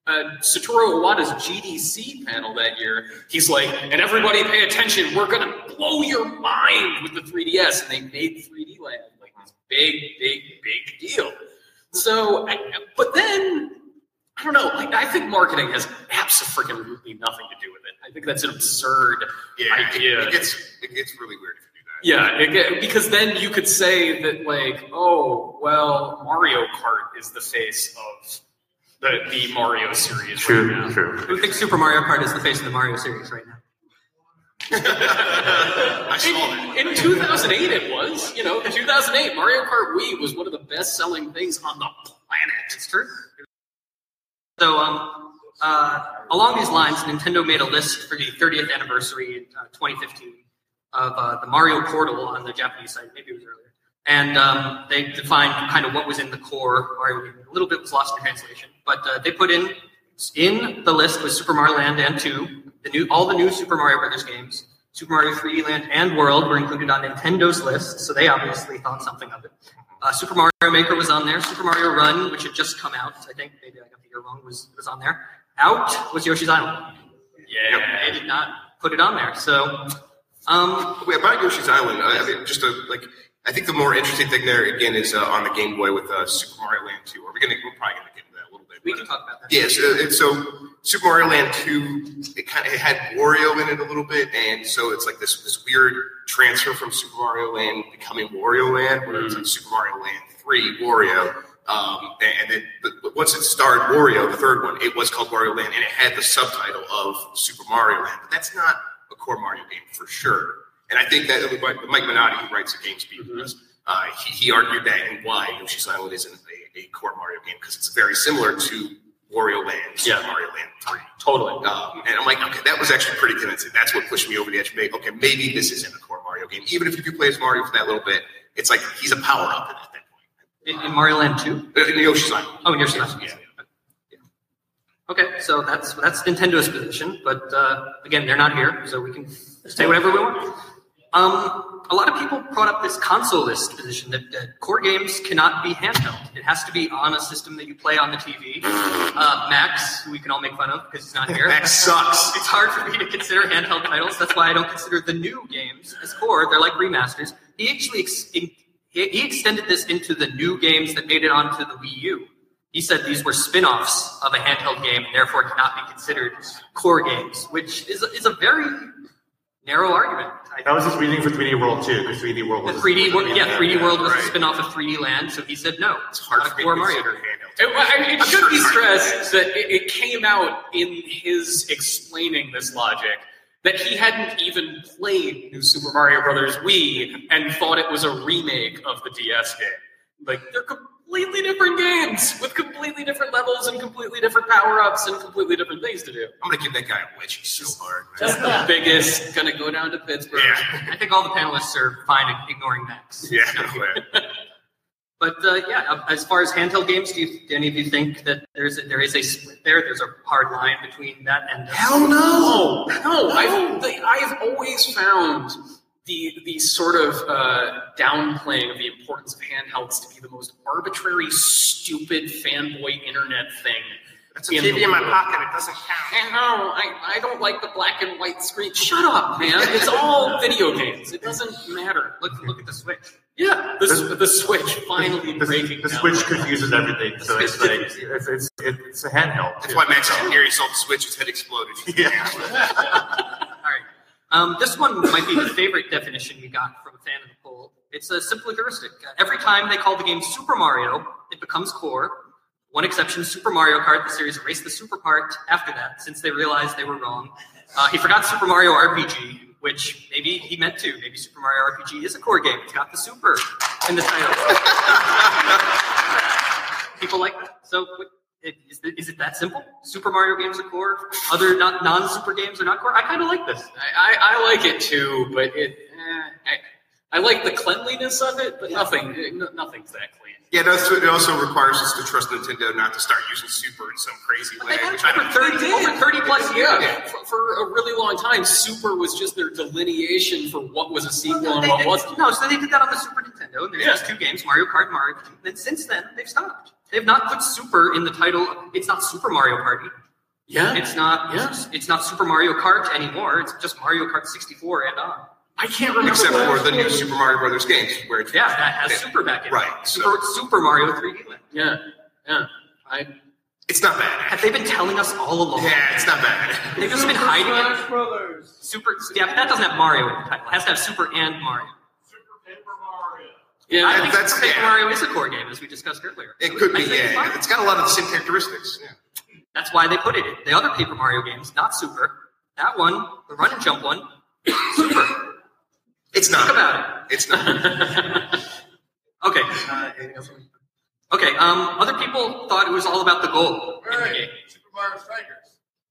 Speaker 3: uh, Satoru Iwata's GDC panel that year, he's like, "And everybody, pay attention! We're gonna blow your mind with the 3DS." And they made 3D Land like this big, big, big deal. So, I, but then I don't know. Like, I think marketing has absolutely nothing to do with it. I think that's an absurd
Speaker 4: Yeah,
Speaker 3: idea.
Speaker 4: it gets it gets really weird if you do that.
Speaker 3: Yeah, it get- because then you could say that, like, oh, well, Mario Kart is the face of the, the Mario series right
Speaker 5: True,
Speaker 3: now.
Speaker 5: true.
Speaker 2: Who thinks Super Mario Kart is the face of the Mario series right now?
Speaker 4: I saw that.
Speaker 3: In, in 2008, it was. You know, 2008, Mario Kart Wii was one of the best-selling things on the planet.
Speaker 2: It's true. So, um, uh, along these lines, Nintendo made a list for the 30th anniversary in uh, 2015 of uh, the Mario Portal on the Japanese site. Maybe it was earlier. And um, they defined kind of what was in the core Mario game. A little bit was lost in translation, but uh, they put in in the list was Super Mario Land and 2, the new all the new Super Mario Brothers games. Super Mario 3D Land and World were included on Nintendo's list, so they obviously thought something of it. Uh, Super Mario Maker was on there. Super Mario Run, which had just come out, I think maybe I got the year wrong, was was on there. Out was Yoshi's Island.
Speaker 3: Yeah.
Speaker 2: They did not put it on there. So, um,
Speaker 4: Wait, about Yoshi's Island, I I mean, just a, like, I think the more interesting thing there, again, is uh, on the Game Boy with uh, Super Mario Land 2. Are we gonna, we're probably going to get into that a little bit.
Speaker 2: we can talk about that.
Speaker 4: Yeah, so, and so Super Mario Land 2, it kind of it had Wario in it a little bit, and so it's like this this weird transfer from Super Mario Land becoming Wario Land, where it's like Super Mario Land 3 Wario. Um, and then but, but once it starred Wario, the third one, it was called Wario Land, and it had the subtitle of Super Mario Land. But that's not a core Mario game for sure. And I think that Mike Minotti, who writes the
Speaker 3: Mhm.
Speaker 4: does, uh, he, he argued that and why Yoshi's Island isn't a, a core Mario game because it's very similar to Wario Land,
Speaker 3: Yeah.
Speaker 4: Mario Land 3.
Speaker 3: Totally.
Speaker 4: Um, and I'm like, okay, that was actually pretty convincing. That's what pushed me over the edge. Maybe, okay, maybe this isn't a core Mario game. Even if you do play as Mario for that little bit, it's like he's a power up at that point.
Speaker 2: In, in Mario Land 2?
Speaker 4: Uh, In Yoshi's Island.
Speaker 2: Oh, in Yoshi's Island.
Speaker 4: Yeah.
Speaker 2: Yeah. Okay, so that's that's Nintendo's position, but uh, again, they're not here, so we can say whatever we want. Um, a lot of people brought up this console list position that, that core games cannot be handheld. It has to be on a system that you play on the TV. Uh, Max, who we can all make fun of because he's not here.
Speaker 4: Max sucks.
Speaker 2: It's hard for me to consider handheld titles. That's why I don't consider the new games as core. They're like remasters. He actually ex- in, he, he extended this into the new games that made it onto the Wii U. He said these were spin-offs of a handheld game and therefore cannot be considered core games, which is is a very narrow argument. I
Speaker 5: That was his reading for 3D World too, because 3D World
Speaker 2: the
Speaker 5: was
Speaker 2: 3D, World, yeah, 3D World was a
Speaker 4: right.
Speaker 2: spin-off of 3D Land, so he said no.
Speaker 4: It's hard
Speaker 2: not
Speaker 4: for
Speaker 2: core
Speaker 4: to
Speaker 2: Mario.
Speaker 3: It, I mean, it
Speaker 4: I'm
Speaker 3: should
Speaker 4: sure
Speaker 3: be stressed that it, it came out in his explaining this logic that he hadn't even played New Super Mario Brothers Wii and thought it was a remake of the DS game. Like they're completely different games with completely different levels and completely different power-ups and completely different things to do.
Speaker 4: I'm gonna give that guy a wedgie so hard.
Speaker 3: Just the biggest, gonna go down to Pittsburgh.
Speaker 4: Yeah.
Speaker 2: I think all the panelists are fine ignoring Max.
Speaker 4: Yeah.
Speaker 2: But uh, yeah, uh, as far as handheld games, do, you, do any of you think that there's a, there is a split there? There's a hard line between that and
Speaker 4: Hell no.
Speaker 3: No, no. I've, the, I've always found the the sort of uh, downplaying of the importance of handhelds to be the most arbitrary, stupid fanboy internet thing.
Speaker 4: That's a TV in my pocket. It doesn't count.
Speaker 3: I know. I, I don't like the black and white screen. Shut up, man. It's all video games. It doesn't matter.
Speaker 2: Look, look at the Switch.
Speaker 3: Yeah, the, the Switch finally
Speaker 5: The,
Speaker 3: breaking
Speaker 5: the
Speaker 3: down.
Speaker 5: Switch confuses everything, so it's like it's it's, it's a handheld.
Speaker 4: That's
Speaker 5: too.
Speaker 4: why Max didn't hear saw the switch, his head exploded.
Speaker 5: Yeah.
Speaker 2: Um, this one might be the favorite definition we got from a fan of the poll. It's a simple heuristic. Every time they call the game Super Mario, it becomes core. One exception, Super Mario Kart, the series erased the super part after that, since they realized they were wrong. Uh, he forgot Super Mario RPG, which maybe he meant to. Maybe Super Mario RPG is a core game. It's got the super in the title. People like that. So, it- is it, is it that simple? Super Mario games are core. Other non- non-super games are not core. I kind of like this.
Speaker 3: I, I, I like it too, but it. Eh, I, I like the cleanliness of it, but nothing. no- Nothing's that clean.
Speaker 4: Yeah, no, so it also requires us to trust Nintendo not to start using Super in some crazy
Speaker 2: But
Speaker 4: way.
Speaker 2: they've had
Speaker 4: which
Speaker 2: it for 30, over 30 plus years.
Speaker 3: Yeah, for, for a really long time, Super was just their delineation for what was a sequel
Speaker 2: Well,
Speaker 3: and
Speaker 2: they-
Speaker 3: what
Speaker 2: they-
Speaker 3: wasn't.
Speaker 2: no, so they did that on the Super Nintendo, and there's
Speaker 3: Yeah.
Speaker 2: just two games, Mario Kart and Mario Kart. And since then, they've stopped. They've not put Super in the title. It's not Super Mario Party.
Speaker 3: Yeah,
Speaker 2: It's not.
Speaker 3: Yeah.
Speaker 2: It's not Super Mario Kart anymore. It's just Mario Kart 64 and on.
Speaker 3: I can't remember.
Speaker 4: Except for the new Super Mario Brothers games, where it's
Speaker 2: Yeah, that has Super back in. it.
Speaker 4: Right, so-
Speaker 2: Super, Super Mario 3D Land.
Speaker 3: Yeah, yeah. I
Speaker 4: It's not bad.
Speaker 2: Have they been telling us all along?
Speaker 4: Yeah, it's not bad.
Speaker 2: They've just been hiding it.
Speaker 6: Brothers.
Speaker 2: Super. Yeah, but that doesn't have Mario in the title. It has to have Super and Mario.
Speaker 6: Super Paper Mario.
Speaker 3: yeah.
Speaker 2: I
Speaker 4: Yeah,
Speaker 2: think
Speaker 4: that's-
Speaker 2: Super
Speaker 4: yeah.
Speaker 2: Mario is a core game, as we discussed earlier.
Speaker 4: It could
Speaker 2: I
Speaker 4: be,
Speaker 2: think it's
Speaker 4: yeah. It's got a lot of the same characteristics. Yeah.
Speaker 2: That's why they put it in. The other Paper Mario games, not Super. That one, the run and jump one, Super.
Speaker 4: It's
Speaker 2: Think
Speaker 4: not.
Speaker 2: about it.
Speaker 4: It's not.
Speaker 2: Okay. Uh. Okay. Um, other people thought it was all about the goal in the game.
Speaker 6: Super Mario Strikers.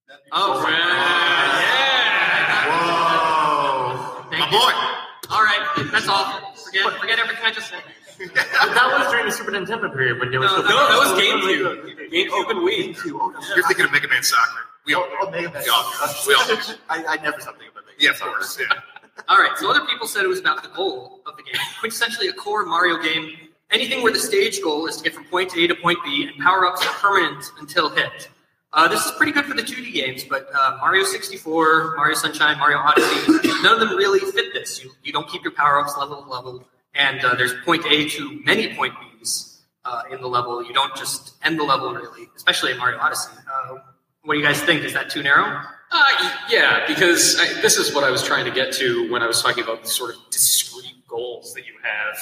Speaker 6: That'd be
Speaker 2: Oh,
Speaker 6: super.
Speaker 2: yeah.
Speaker 5: Whoa.
Speaker 2: Thank
Speaker 4: My
Speaker 2: you.
Speaker 4: boy.
Speaker 2: All right. That's all. Forget, forget everything I just said.
Speaker 5: But that was during the Super Nintendo period when there was
Speaker 2: No,
Speaker 5: the-
Speaker 2: no,
Speaker 3: that was GameCube. Oh, GameCube and Wii.
Speaker 5: GameCube. Oh, yeah.
Speaker 4: You're thinking of Mega Man Soccer. We all.
Speaker 5: Oh, oh Mega Man.
Speaker 4: We all. We all.
Speaker 5: I, I never something about Mega
Speaker 4: Yeah,
Speaker 5: Man
Speaker 4: of course.
Speaker 5: Soccer.
Speaker 4: Yeah.
Speaker 2: All right. So other people said it was about the goal of the game. which essentially a core Mario game. Anything where the stage goal is to get from point A to point B, and power-ups are permanent until hit. Uh, this is pretty good for the 2D games, but uh, Mario 64, Mario Sunshine, Mario Odyssey, none of them really fit this. You, you don't keep your power-ups level to level, and uh, there's point A to many point Bs uh, in the level. You don't just end the level, really, especially in Mario Odyssey. Uh, what do you guys think? Is that too narrow?
Speaker 3: Uh, yeah, because I, this is what I was trying to get to when I was talking about the sort of discrete goals that you have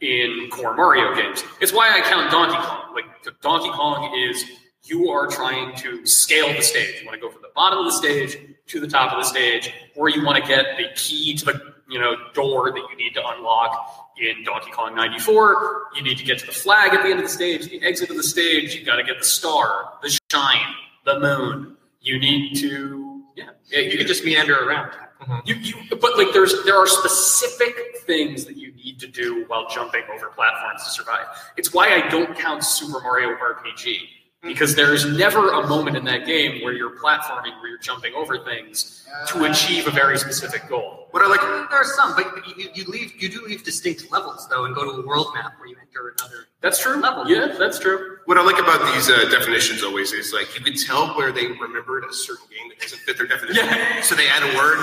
Speaker 3: in core Mario games. It's why I count Donkey Kong. Like Donkey Kong is you are trying to scale the stage. You want to go from the bottom of the stage to the top of the stage, or you want to get the key to the you know door that you need to unlock in Donkey Kong 94. You need to get to the flag at the end of the stage, the exit of the stage. You got to get the star, the shine, the moon. You need to yeah.
Speaker 2: Yeah, you can just meander around. Mm-hmm.
Speaker 3: You, you, but like there's there are specific things that you need to do while jumping over platforms to survive. It's why I don't count Super Mario RPG because there's never a moment in that game where you're platforming, where you're jumping over things to achieve a very specific goal.
Speaker 4: What I like.
Speaker 2: There are some, but you, you leave you do leave distinct levels though, and go to a world map where you enter another.
Speaker 3: That's true.
Speaker 2: Level.
Speaker 3: Yeah, that's true.
Speaker 4: What I like about these uh, definitions always is like you can tell where they remembered a certain game that doesn't fit their definition.
Speaker 3: Yeah.
Speaker 4: So they add a word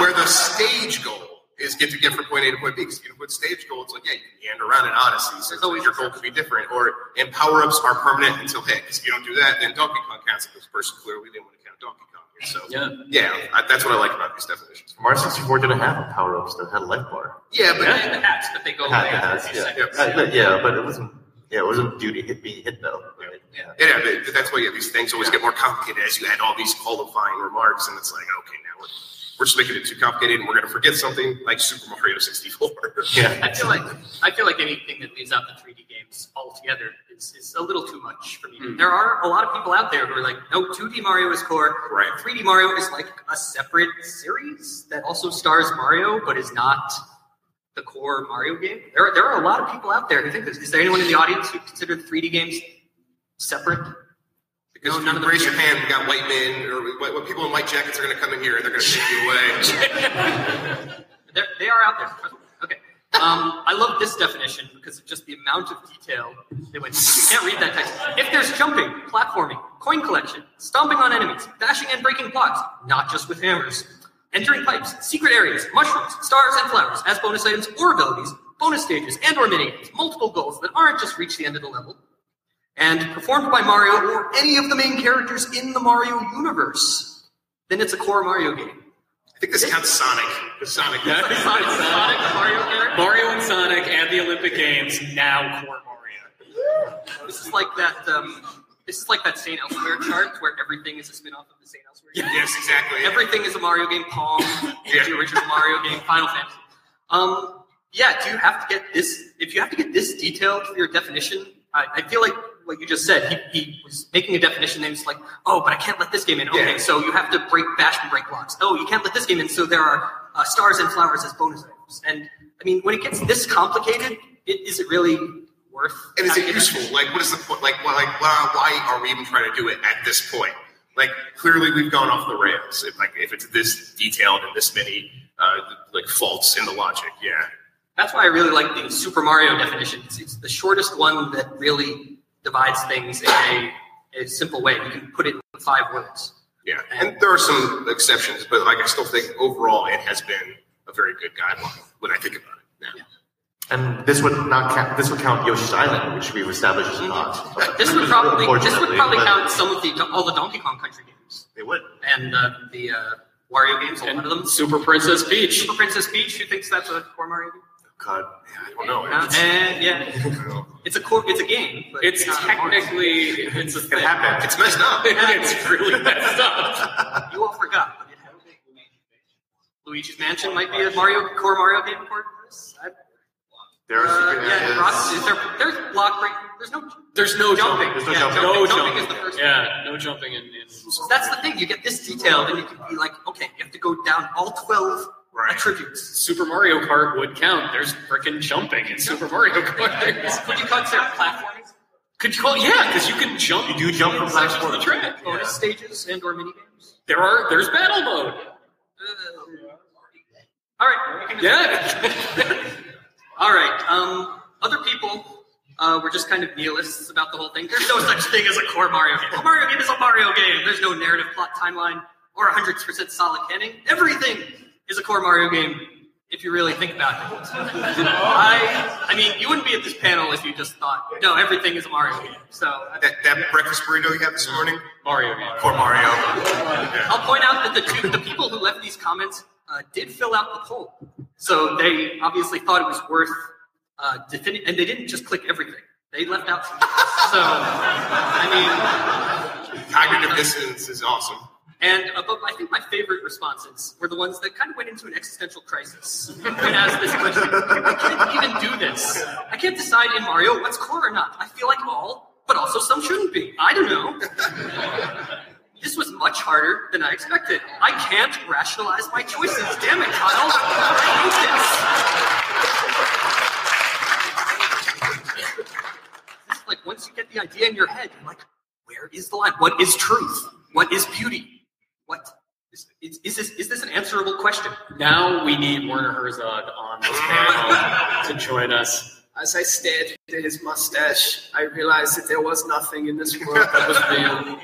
Speaker 4: where the stage goal is get to get from point A to point B. Because you put stage goals, it's like yeah, you can meander around in Odyssey. So
Speaker 2: There's always
Speaker 4: your goal could be different. Or and power ups are permanent until hit. Because if you don't do that, then Donkey Kong counts. This person clearly didn't want to count Donkey Kong here. So
Speaker 3: Yeah.
Speaker 4: yeah, I, that's what I like about these definitions.
Speaker 5: Mario 64 didn't have a power ups that had a life bar.
Speaker 4: Yeah, but
Speaker 2: And the hats, but they go away
Speaker 5: Had-
Speaker 2: after a few
Speaker 5: yeah.
Speaker 2: seconds.
Speaker 5: But- yeah, but it wasn't. Yeah, it wasn't due to hit be hit though. Right? Yeah.
Speaker 4: Yeah, but that's why yeah, these things always get more complicated as you add all these qualifying remarks, and it's like, okay, now we're, we're just making it too complicated, and we're going to forget something like Super Mario 64.
Speaker 5: Yeah.
Speaker 2: I feel like I feel like anything that leaves out the 3D games altogether is, is a little too much for me.
Speaker 3: Hmm.
Speaker 2: There are a lot of people out there who are like, no, 2D Mario is core.
Speaker 4: Right.
Speaker 2: 3D Mario is like a separate series that also stars Mario, but is not the core Mario game. There are, there are a lot of people out there who think this. Is there anyone in the audience who consider the 3D games separate?
Speaker 4: Because
Speaker 2: No,
Speaker 4: if
Speaker 2: none of
Speaker 4: raise your hand, we got white men or white, white people in white jackets are going to come in here and they're going to take you away.
Speaker 2: They're, out there. Okay. Um, I love this definition because of just the amount of detail they went. You can't read that text. If there's jumping, platforming, coin collection, stomping on enemies, bashing and breaking blocks, not just with hammers, entering pipes, secret areas, mushrooms, stars and flowers as bonus items or abilities, bonus stages and or mini games, multiple goals that aren't just reach the end of the level, and performed by Mario or any of the main characters in the Mario universe, then it's a core Mario game.
Speaker 4: I think this counts Sonic. The Sonic.
Speaker 2: Sonic, Sonic, the Mario character.
Speaker 3: Mario and Sonic and the Olympic Games now core Mario.
Speaker 2: This is like that. Um, this is like that Saint Elsewhere chart where everything is a spin-off of the Saint Elsewhere. game.
Speaker 4: Yes, exactly.
Speaker 2: Everything is a Mario game. Pong,
Speaker 4: Yeah.
Speaker 2: the original Mario game, Final Fantasy. Um, yeah. Do you have to get this? If you have to get this detailed for your definition, I, I feel like what you just said. He, he was making a definition, and he's like, "Oh, but I can't let this game in." Okay,
Speaker 4: Yeah.
Speaker 2: so you have to break bash and break blocks. Oh, you can't let this game in. So there are uh, stars and flowers as bonus items. And I mean, when it gets this complicated, it, is it really worth?
Speaker 4: And is it useful? Like, what is the point? Like, why, like, why, are we even trying to do it at this point? Like, clearly we've gone off the rails. If, like, if it's this detailed and this many, uh, like, faults in the logic, yeah.
Speaker 2: That's why I really like the Super Mario definition. It's the shortest one that really divides things in a, a simple way. You can put it in five words.
Speaker 4: Yeah, and there are some exceptions, but like I still think overall it has been a very good guideline when I think about it. Yeah.
Speaker 5: And this would not count. This would count Yoshi's Island, which we've established is not.
Speaker 2: This would probably this would probably count some of the all the Donkey Kong Country games
Speaker 5: They would.
Speaker 2: and uh, the uh, Wario games. A lot of them.
Speaker 3: Super Princess Peach.
Speaker 2: Super Princess Peach. Who thinks that's a core Mario game?
Speaker 5: God.
Speaker 4: Yeah, I don't know.
Speaker 2: Uh,
Speaker 4: It's,
Speaker 2: and yeah,
Speaker 4: I don't know.
Speaker 2: it's a core. It's a game. But
Speaker 3: It's
Speaker 2: not
Speaker 3: technically it's a
Speaker 5: It
Speaker 3: thing.
Speaker 5: happened.
Speaker 4: It's messed up.
Speaker 3: it's really messed up.
Speaker 2: You all forgot, but it had Luigi's Mansion might be a Mario core Mario game for this.
Speaker 5: There are
Speaker 2: uh, yeah,
Speaker 5: areas.
Speaker 2: Rock, is there, there's block break. There's no
Speaker 3: There's no
Speaker 2: jumping.
Speaker 3: jumping.
Speaker 5: There's no
Speaker 2: yeah,
Speaker 5: jumping.
Speaker 3: No
Speaker 2: jumping.
Speaker 3: jumping.
Speaker 2: is the first.
Speaker 3: Yeah, no jumping in. in
Speaker 2: So that's the thing. You get this detailed, and you can be like, okay, you have to go down all twelve
Speaker 4: Right.
Speaker 2: attributes.
Speaker 3: Super Mario Kart would count. There's freaking jumping in Super Mario Kart.
Speaker 2: Could you consider platforming?
Speaker 3: Could you call? Yeah, because you can jump.
Speaker 5: You do jump from
Speaker 3: platform to the
Speaker 5: platform.
Speaker 3: track.
Speaker 2: Bonus stages and or mini games.
Speaker 3: There are. There's battle mode.
Speaker 2: all right.
Speaker 3: Yeah.
Speaker 2: all right. Um, other people uh, were just kind of nihilists about the whole thing. There's no such thing as a core Mario game. A Mario game is a Mario game. There's no narrative, plot, timeline, or 100% solid canon. Everything is a core Mario game if you really think about it. I, I mean, you wouldn't be at this panel if you just thought, no, everything is a Mario game. So
Speaker 4: That, that breakfast burrito you had this morning?
Speaker 3: Mario game.
Speaker 4: Poor Mario.
Speaker 2: I'll point out that the two, the people who left these comments uh, did fill out the poll, so they obviously thought it was worth uh, defini- and they didn't just click everything. They left out some. So, I mean,
Speaker 4: Cognitive dissonance is awesome.
Speaker 2: And uh, I think my favorite responses were the ones that kind of went into an existential crisis when asked this question. I can't even do this. I can't decide in Mario what's core or not. I feel like all, but also some shouldn't be. I don't know. This was much harder than I expected. I can't rationalize my choices. Damn it, Kyle. I hate this. Like once you get the idea in your head, you're like, where is the line? What is truth? What is beauty? What is, is, is this? Is this an answerable question?
Speaker 3: Now we need Werner Herzog on this panel to join us.
Speaker 7: As I stared into his mustache, I realized that there was nothing in this world that was real.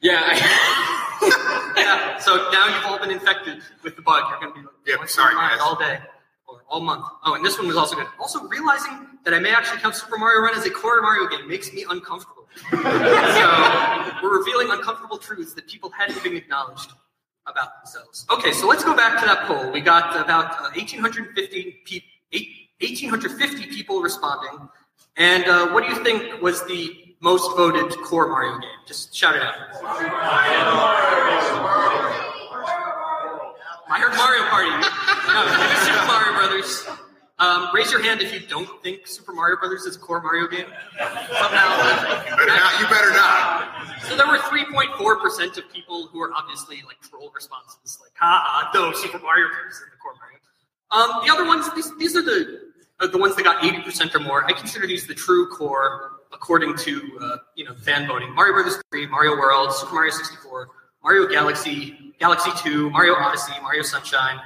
Speaker 3: Yeah. I-
Speaker 2: Yeah. So now you've all been infected with the bug. You're going to be like,
Speaker 4: Yeah,
Speaker 2: going
Speaker 4: sorry,
Speaker 2: through your mind
Speaker 4: guys.
Speaker 2: all day or all month. Oh, and this one was also good. Also, realizing that I may actually count Super Mario Run as a core Mario game makes me uncomfortable. so we're revealing uncomfortable truths that people hadn't even acknowledged about themselves. Okay, so let's go back to that poll. We got about uh, 1,850 pe- eight- 1,850 people responding. And uh, what do you think was the most voted core Mario game? Just shout it out. I heard Mario Party. No, Super Mario Brothers. Um, raise your hand if you don't think Super Mario Brothers is a core Mario game. Somehow.
Speaker 4: You better not. You better not.
Speaker 2: So there were 3.4% of people who were obviously like troll responses, like, ha, no, Super Mario Brothers is the core Mario. Um, the other ones, these, these are the uh, the ones that got 80% or more. I consider these the true core according to uh, you know fan voting. Mario Brothers 3, Mario World, Super Mario 64, Mario Galaxy, Galaxy 2, Mario Odyssey, Mario Sunshine,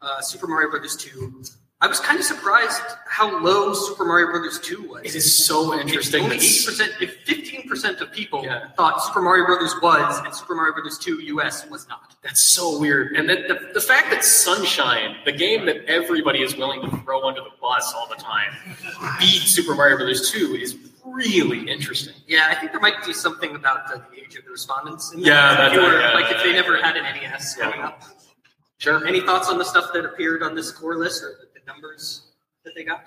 Speaker 2: uh, Super Mario Brothers 2. I was kind of surprised how low Super Mario Brothers 2 was.
Speaker 3: it is so interesting.
Speaker 2: Only eight percent, if fifteen percent of people
Speaker 3: Yeah.
Speaker 2: thought Super Mario Brothers was and Super Mario Brothers Two US was not.
Speaker 3: That's so weird. And then the, the fact that Sunshine, the game that everybody is willing to throw under the bus all the time, beat Super Mario Brothers 2 is really interesting.
Speaker 2: Yeah, I think there might be something about the, the age of the respondents. In
Speaker 3: Yeah,
Speaker 2: that. If you
Speaker 3: that-
Speaker 2: were-
Speaker 3: yeah,
Speaker 2: like if they never had an NES growing
Speaker 3: Yeah.
Speaker 2: up.
Speaker 3: Sure.
Speaker 2: Any thoughts on the stuff that appeared on this score list or numbers that they got?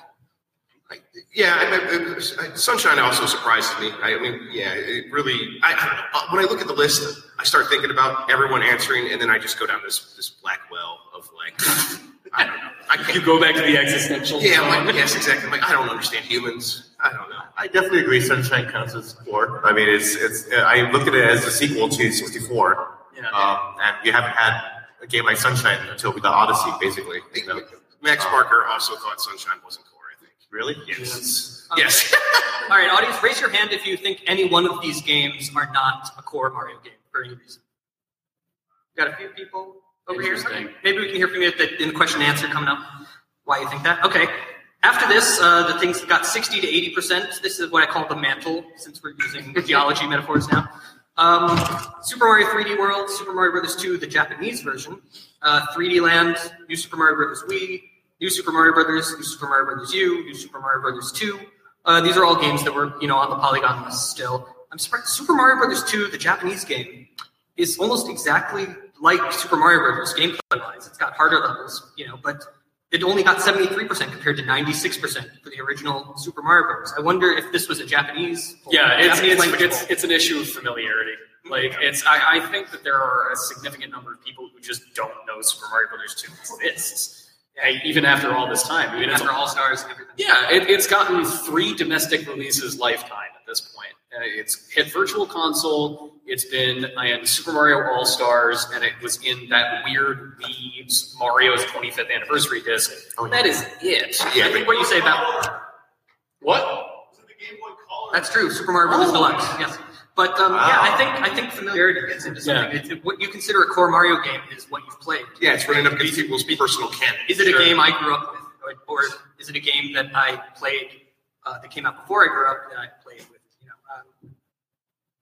Speaker 4: Yeah, I, I, I- Sunshine also surprises me. I mean, yeah, it really. I, I don't know. Uh, When I look at the list, I start thinking about everyone answering, and then I just go down this this black well of like, I don't know. I
Speaker 3: You
Speaker 4: can't.
Speaker 3: go back to the existential.
Speaker 4: Yeah, I'm like, yes, exactly. I'm like, I don't understand humans. I don't know.
Speaker 5: I definitely agree. Sunshine counts as four. I mean, it's it's. I look at it as a sequel to 64,
Speaker 3: Yeah.
Speaker 5: um, and we haven't had a game like Sunshine until we got Odyssey, basically. You know?
Speaker 4: Max Parker also thought Sunshine wasn't core, I think.
Speaker 5: Really?
Speaker 4: Yes.
Speaker 2: Okay.
Speaker 4: Yes.
Speaker 2: All right, audience, raise your hand if you think any one of these games are not a core Mario game for any reason. Got a few people over here.
Speaker 3: Interesting.
Speaker 2: Maybe we can hear from you at the, in the question and answer coming up. Why you think that? Okay. After this, uh, the things got 60 to 80 percent. This is what I call the mantle, since we're using geology metaphors now. Um, Super Mario 3D World, Super Mario Brothers 2, the Japanese version, uh, 3D Land, New Super Mario Bros. Wii, New Super Mario Brothers, New Super Mario Brothers U, New Super Mario Brothers 2. Uh, these are all games that were, you know, on the Polygon list still. I'm surprised. Super Mario Brothers 2, the Japanese game, is almost exactly like Super Mario Brothers gameplay-wise. It's got harder levels, you know, but it only got 73% compared to 96% for the original Super Mario Bros. I wonder if this was a Japanese,
Speaker 3: Yeah, it's
Speaker 2: Japanese
Speaker 3: it's, it's, it's an issue of familiarity. Like it's I, I think that there are a significant number of people who just don't know Super Mario Brothers 2 exists. Yeah, even after all this time. I mean, it's
Speaker 2: After All Stars and everything.
Speaker 3: yeah, it, it's gotten three domestic releases lifetime at this point. Uh, it's hit Virtual Console. It's been in Super Mario All Stars, and it was in that weird Wii Mario's 25th anniversary disc.
Speaker 5: Oh, yeah.
Speaker 3: That is it.
Speaker 4: Yeah,
Speaker 2: I think what you say about
Speaker 3: What?
Speaker 2: that's true. Super Mario Brothers Deluxe. Yes. But um,
Speaker 5: Wow.
Speaker 2: yeah, I think I think familiarity gets into something.
Speaker 3: Yeah.
Speaker 2: It's, what you consider a core Mario game is what you've played.
Speaker 4: Yeah, it's running up against people's personal canon.
Speaker 2: Is it a game I grew up with, or, or is it a game that I played uh, that came out before I grew up that I played with? You know, um,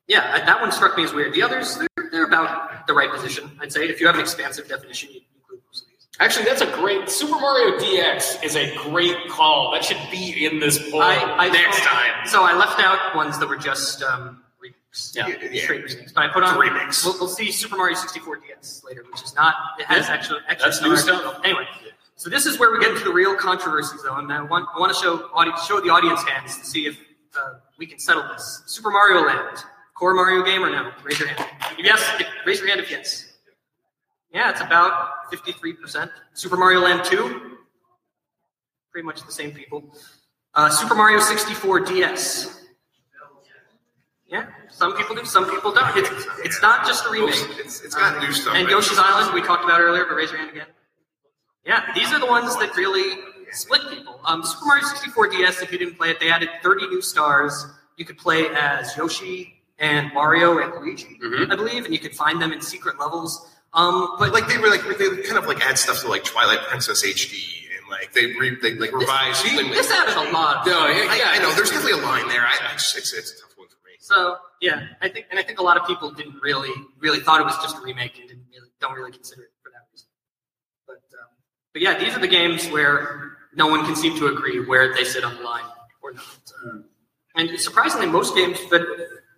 Speaker 2: yeah, that one struck me as weird. The others, they're, they're about the right position, I'd say. If you have an expansive definition, you include most of these.
Speaker 3: Actually, that's a great. Super Mario DX is a great call. That should be in this poll
Speaker 2: I, I
Speaker 3: next
Speaker 2: so,
Speaker 3: time.
Speaker 2: So I left out ones that were just um, remix.
Speaker 3: Yeah.
Speaker 4: Yeah.
Speaker 2: Straight remakes. But I put on
Speaker 4: a remix.
Speaker 2: We'll, we'll see Super Mario 64 DS later, which is not. It has
Speaker 3: Yeah.
Speaker 2: actual. actual
Speaker 3: That's new stuff.
Speaker 2: Anyway, so this is where we get into the real controversies, though, and I want I want to show show the audience hands to see if uh, we can settle this. Super Mario Land, core Mario game or no? Raise your hand. If yes, if, raise your hand if yes. Yeah, it's about 53%. Super Mario Land 2, pretty much the same people. Uh, Super Mario 64 DS. Yeah, some people do, some people don't. It's, it's not just a remake.
Speaker 4: It's, it's got new stuff.
Speaker 2: And. Yoshi's Island, we talked about earlier, but raise your hand again. Yeah, these are the ones that really split people. Um, Super Mario 64 DS, if you didn't play it, they added 30 new stars. You could play as Yoshi and Mario and Luigi,
Speaker 3: Mhm.
Speaker 2: I believe, and you could find them in secret levels. Um, but
Speaker 4: like they were like they kind of like add stuff to like Twilight Princess HD and like they re, they like revised.
Speaker 2: this, this added a lot.
Speaker 3: No, yeah,
Speaker 4: I,
Speaker 3: yeah,
Speaker 4: I know there's definitely a line there. I, it's, it's
Speaker 2: So yeah, I think, and I think a lot of people didn't really, really thought it was just a remake and didn't really, don't really consider it for that reason. But, um, but yeah, these are the games where no one can seem to agree where they sit on the line or not. Uh, and surprisingly, most games fit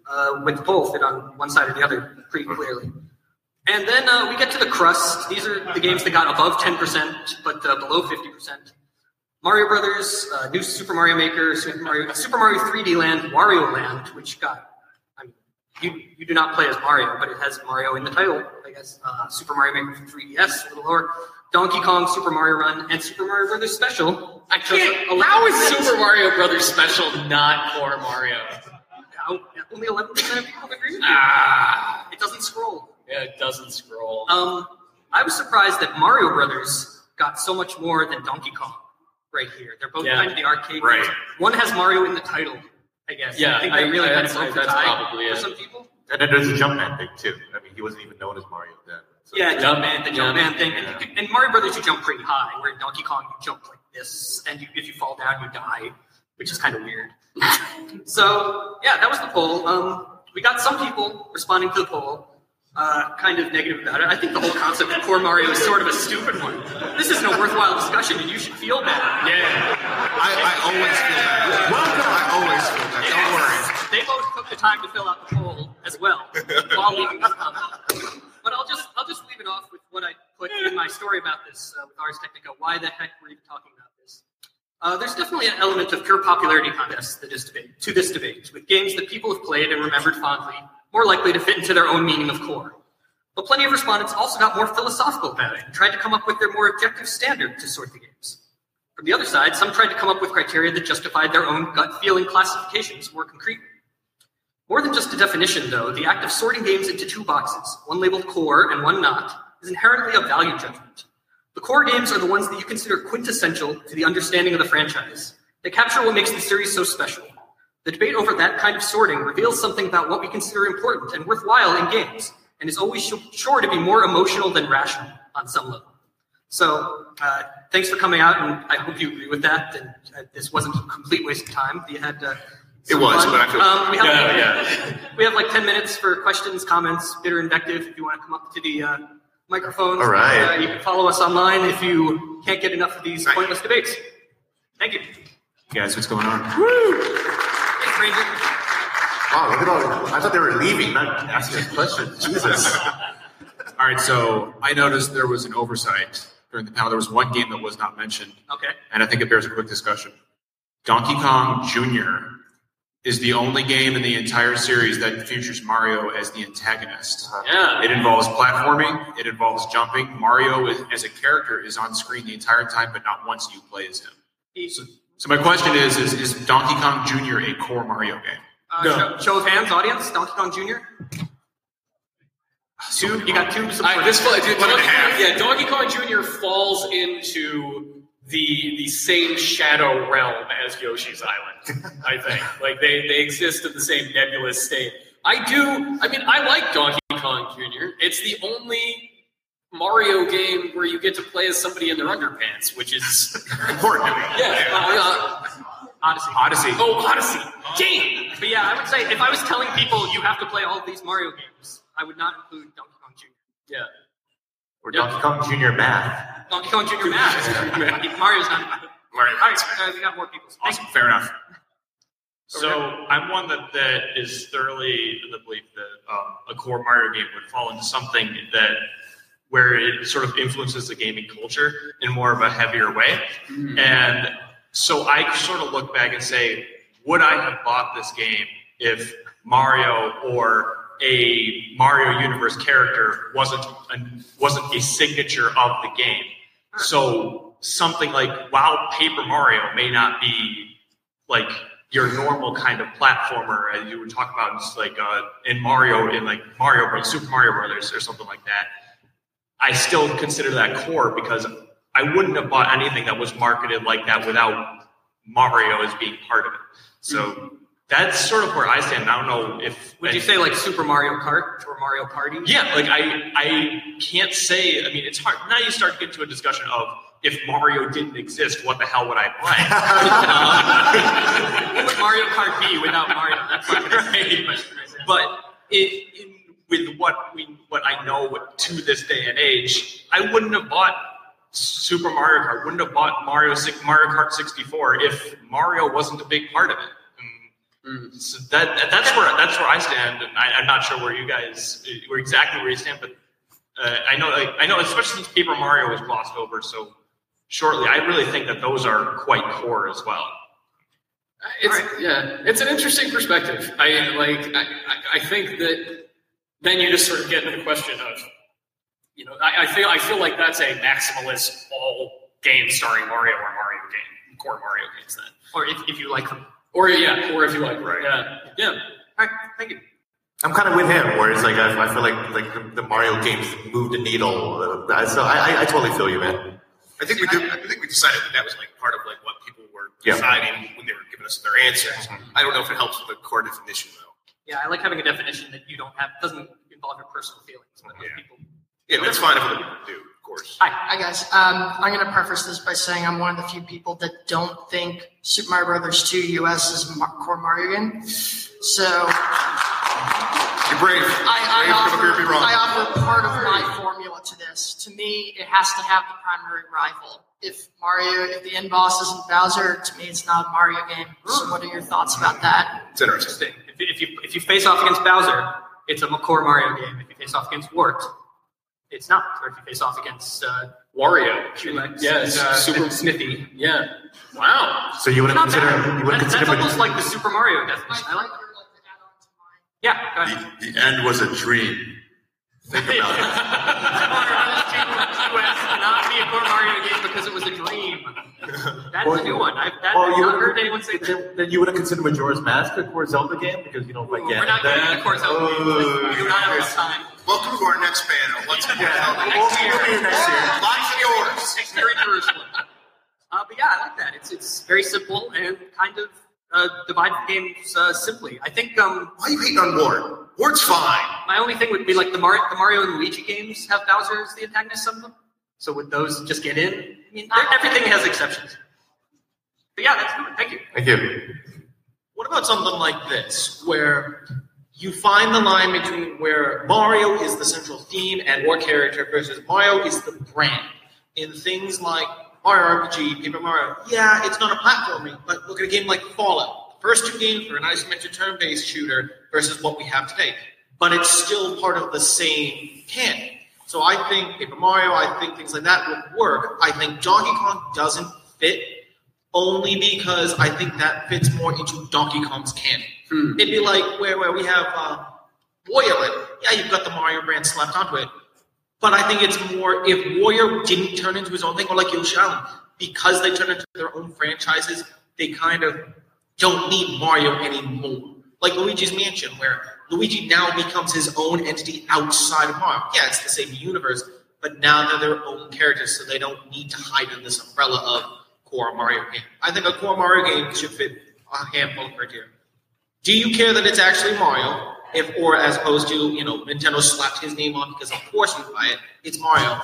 Speaker 2: uh, with poll fit on one side or the other pretty clearly. And then uh, we get to the crust. These are the games that got above 10%, but uh, below 50%. Mario Brothers, uh, New Super Mario Maker, Super Mario, Super Mario 3D Land, Wario Land, which got, I mean, you, you do not play as Mario, but it has Mario in the title, I guess. Uh, Super Mario Maker for 3DS, a little lower. Donkey Kong, Super Mario Run, and Super Mario Brothers Special. Actually,
Speaker 3: How is Super Mario Brothers Special not core Mario?
Speaker 2: Only 11% of people agree with you.
Speaker 3: Ah,
Speaker 2: It doesn't scroll.
Speaker 3: yeah, it doesn't scroll.
Speaker 2: Um, I was surprised that Mario Brothers got so much more than Donkey Kong right here. They're both
Speaker 3: Yeah.
Speaker 2: kind of the arcade.
Speaker 4: Right.
Speaker 2: games. One has Mario in the title, I guess.
Speaker 3: Yeah,
Speaker 2: I think they
Speaker 3: I-
Speaker 2: really
Speaker 3: I-
Speaker 2: kind of
Speaker 3: that's-
Speaker 2: broke the tie
Speaker 3: probably
Speaker 2: for
Speaker 3: it.
Speaker 2: some people.
Speaker 5: And then there's the Jumpman thing too. I mean, he wasn't even known as Mario then. So-
Speaker 2: Yeah,
Speaker 3: Jump-
Speaker 2: Jumpman, the
Speaker 3: yeah.
Speaker 2: Jumpman thing. And, could, and Mario Brothers, you jump pretty high, where in Donkey Kong, you jump like this, and you, if you fall down, you die, which is kind of weird. so, yeah, that was the poll. Um, we got some people responding to the poll, uh, kind of negative about it. I think the whole concept of Core Mario is sort of a stupid one. This isn't a worthwhile discussion, and you should feel bad.
Speaker 3: yeah.
Speaker 4: I, I always feel bad. Welcome. I always feel bad. Don't worry.
Speaker 2: They both took the time to fill out the poll as well while leaving this comment. But I'll just I'll just leave it off with what I put in my story about this uh, with Ars Technica. Why the heck were you talking about this? Uh, there's definitely an element of pure popularity contest that is debate, to this debate, with games that people have played and remembered fondly, more likely to fit into their own meaning of core. But plenty of respondents also got more philosophical about it and tried to come up with their more objective standard to sort the games. From the other side, some tried to come up with criteria that justified their own gut feeling classifications more concretely. More than just a definition, though, the act of sorting games into two boxes, one labeled core and one not, is inherently a value judgment. The core games are the ones that you consider quintessential to the understanding of the franchise. They capture what makes the series so special. The debate over that kind of sorting reveals something about what we consider important and worthwhile in games, and is always sure to be more emotional than rational on some level. So, uh, thanks for coming out, and I hope you agree with that. And uh, this wasn't a complete waste of time. You had uh, some
Speaker 4: was,
Speaker 2: fun.
Speaker 4: but I feel-
Speaker 2: um, we have
Speaker 3: Yeah,
Speaker 2: we have like ten minutes for questions, comments, bitter invective. If you want to come up to the uh, microphones,
Speaker 5: All right.
Speaker 2: Uh, you can follow us online if you can't get enough of these
Speaker 4: Right.
Speaker 2: pointless debates. Thank you.
Speaker 5: Guys, what's going on?
Speaker 2: Thanks, Ranger.
Speaker 5: Wow, look at all. I thought they were leaving, not asking us questions. Jesus.
Speaker 8: All right, so I noticed there was an oversight during the panel. There was one game that was not mentioned,
Speaker 2: Okay.
Speaker 8: and I think it bears a quick discussion. Donkey Kong Jr. is the only game in the entire series that features Mario as the antagonist. Uh-huh.
Speaker 3: Yeah.
Speaker 8: It involves platforming, it involves jumping. Mario is, as a character is on screen the entire time, but not once you play as him. So, so my question is, is, is Donkey Kong Jr. a core Mario game?
Speaker 2: Uh,
Speaker 3: No.
Speaker 2: show, show of hands, audience. Donkey Kong Jr. Two. You got two.
Speaker 3: I,
Speaker 2: supporters.
Speaker 3: this fall- dude,
Speaker 4: One and a
Speaker 3: Donkey, yeah, Donkey Kong Jr. falls into the the same shadow realm as Yoshi's Island. I think like they they exist in the same nebulous state. I do. I mean, I like Donkey Kong Jr. It's the only Mario game where you get to play as somebody in their underpants, which is
Speaker 4: Important to me.
Speaker 3: yeah. uh,
Speaker 2: Odyssey.
Speaker 8: Odyssey.
Speaker 3: oh, Odyssey. Game.
Speaker 2: But yeah, I would say if I was telling people you have to play all of these Mario games, I would not include Donkey Kong Jr.
Speaker 3: Yeah.
Speaker 5: Or
Speaker 3: Yep.
Speaker 5: Donkey Kong Jr. Math.
Speaker 2: Donkey Kong Jr. Math. Mario's not.
Speaker 4: Mario.
Speaker 2: All right, uh, we got more people. Thank
Speaker 8: Awesome, fair enough.
Speaker 9: So I'm one that, that is thoroughly in the belief that um, a core Mario game would fall into something that where it sort of influences the gaming culture in more of a heavier way. And so I sort of look back and say, would I have bought this game if Mario or a Mario Universe character wasn't a, wasn't a signature of the game? So something like while Paper Mario may not be like your normal kind of platformer, as you would talk about, like uh, in Mario, in like Mario Bros, Super Mario Brothers, or something like that. I still consider that core because I wouldn't have bought anything that was marketed like that without Mario as being part of it. So that's sort of where I stand. I don't know if
Speaker 2: Would you say like Super Mario Kart or Mario Party?
Speaker 9: yeah, like I I can't say. I mean, it's hard. Now you start to get to a discussion of if Mario didn't exist, what the hell would I play?
Speaker 2: What would Mario Kart be without Mario? That's right
Speaker 9: but it, in, with what we what I know to this day and age, I wouldn't have bought Super Mario Kart. Wouldn't have bought Mario Six- Mario Kart 64 if Mario wasn't a big part of it. And So that that- that's where that's where I stand, and I, I'm not sure where you guys where exactly where you stand, but uh, I know like, I know especially since Paper Mario was glossed over so shortly, I really think that those are quite core as well.
Speaker 3: Uh, it's yeah, it's an interesting perspective. I like I- I think that then you just sort of get into the question of you know I, I feel I feel like that's a maximalist all game starring Mario or Mario game core Mario games then
Speaker 2: Or if, if you like them.
Speaker 3: or yeah or if you like right yeah yeah
Speaker 2: All right, thank you.
Speaker 5: I'm kind of with him, whereas like I, I feel like like the, the Mario games moved the needle. Uh, so I, I, I totally feel you, man.
Speaker 4: I think we did, I think we decided that that was like part of like what people were
Speaker 5: Yeah.
Speaker 4: deciding when they were giving us their answers. I don't know if it helps with the core definition though.
Speaker 2: Yeah, I like having a definition that you don't have doesn't involve your personal feelings. But most
Speaker 4: Yeah.
Speaker 2: people.
Speaker 4: Yeah, that's fine if other people do, of course.
Speaker 2: Hi.
Speaker 10: Hi guys. Um, I'm going to preface this by saying I'm one of the few people that don't think Super Mario Brothers 2 US is Mar- core Mario game. So
Speaker 4: You're brave.
Speaker 10: I, I,
Speaker 4: brave to come up here
Speaker 10: offer,
Speaker 4: be wrong.
Speaker 10: I offer part of my formula to this. To me, it has to have the primary rival. If Mario, if the end boss isn't Bowser, to me it's not a Mario game. So what are your thoughts about that?
Speaker 4: it's interesting.
Speaker 2: If, if you if you face off against Bowser, it's a core Mario game. If you face off against Wart, it's not. Or if you face off against uh,
Speaker 3: Wario
Speaker 2: Culex,
Speaker 3: Yes,
Speaker 2: and, uh,
Speaker 3: Super-
Speaker 2: and Smithy,
Speaker 3: yeah wow
Speaker 5: So you wouldn't
Speaker 2: not
Speaker 5: consider
Speaker 2: bad.
Speaker 5: you wouldn't
Speaker 2: That-
Speaker 5: consider
Speaker 2: that's almost like the Super Mario definition. I like. Yeah, go ahead.
Speaker 6: The, the end was a dream. Think about it.
Speaker 2: US cannot be a core Mario game because it was a dream. That's
Speaker 5: Well,
Speaker 2: a new one. I've, that,
Speaker 5: well,
Speaker 2: not heard anyone say that.
Speaker 5: then, you wouldn't consider Majora's Mask a core Zelda game because you don't like.
Speaker 2: We're not getting the core Zelda games. We do not enough time.
Speaker 4: Welcome to our next panel. Let's go.
Speaker 2: Next year.
Speaker 4: Lots of yours.
Speaker 2: Next year in Jerusalem. Uh, but yeah, I like that. It's it's very simple and kind of uh, divide the games uh, simply. I think um,
Speaker 4: Why are you hating on Wart? Wart's fine.
Speaker 2: my only thing would be like the, Mar- the Mario and Luigi games have Bowser as the antagonist of them. So would those just get in? I mean, everything has exceptions. But yeah, that's good. Thank you.
Speaker 5: Thank you.
Speaker 11: What about something like this, where you find the line between where Mario is the central theme and or character versus Mario is the brand? In things like Mario RPG, Paper Mario, yeah, it's not a platforming, but look at a game like Fallout. First two games were an isometric turn-based shooter versus what we have today, but it's still part of the same canon. So I think Paper Mario, I think things like that would work. I think Donkey Kong doesn't fit only because I think that fits more into Donkey Kong's canon. It'd be like where, where we have uh, Wario. Yeah, you've got the Mario brand slapped onto it. But I think it's more if Wario didn't turn into his own thing, or like Yoshi Island, because they turned into their own franchises, they kind of don't need Mario anymore. Like Luigi's Mansion, where Luigi now becomes his own entity outside of Mario. Yeah, it's the same universe, but now they're their own characters, so they don't need to hide in this umbrella of core Mario game. I think a core Mario game should fit a handful of criteria. Do you care that it's actually Mario? If or as opposed to, you know, Nintendo slapped his name on because of course you buy it, it's Mario.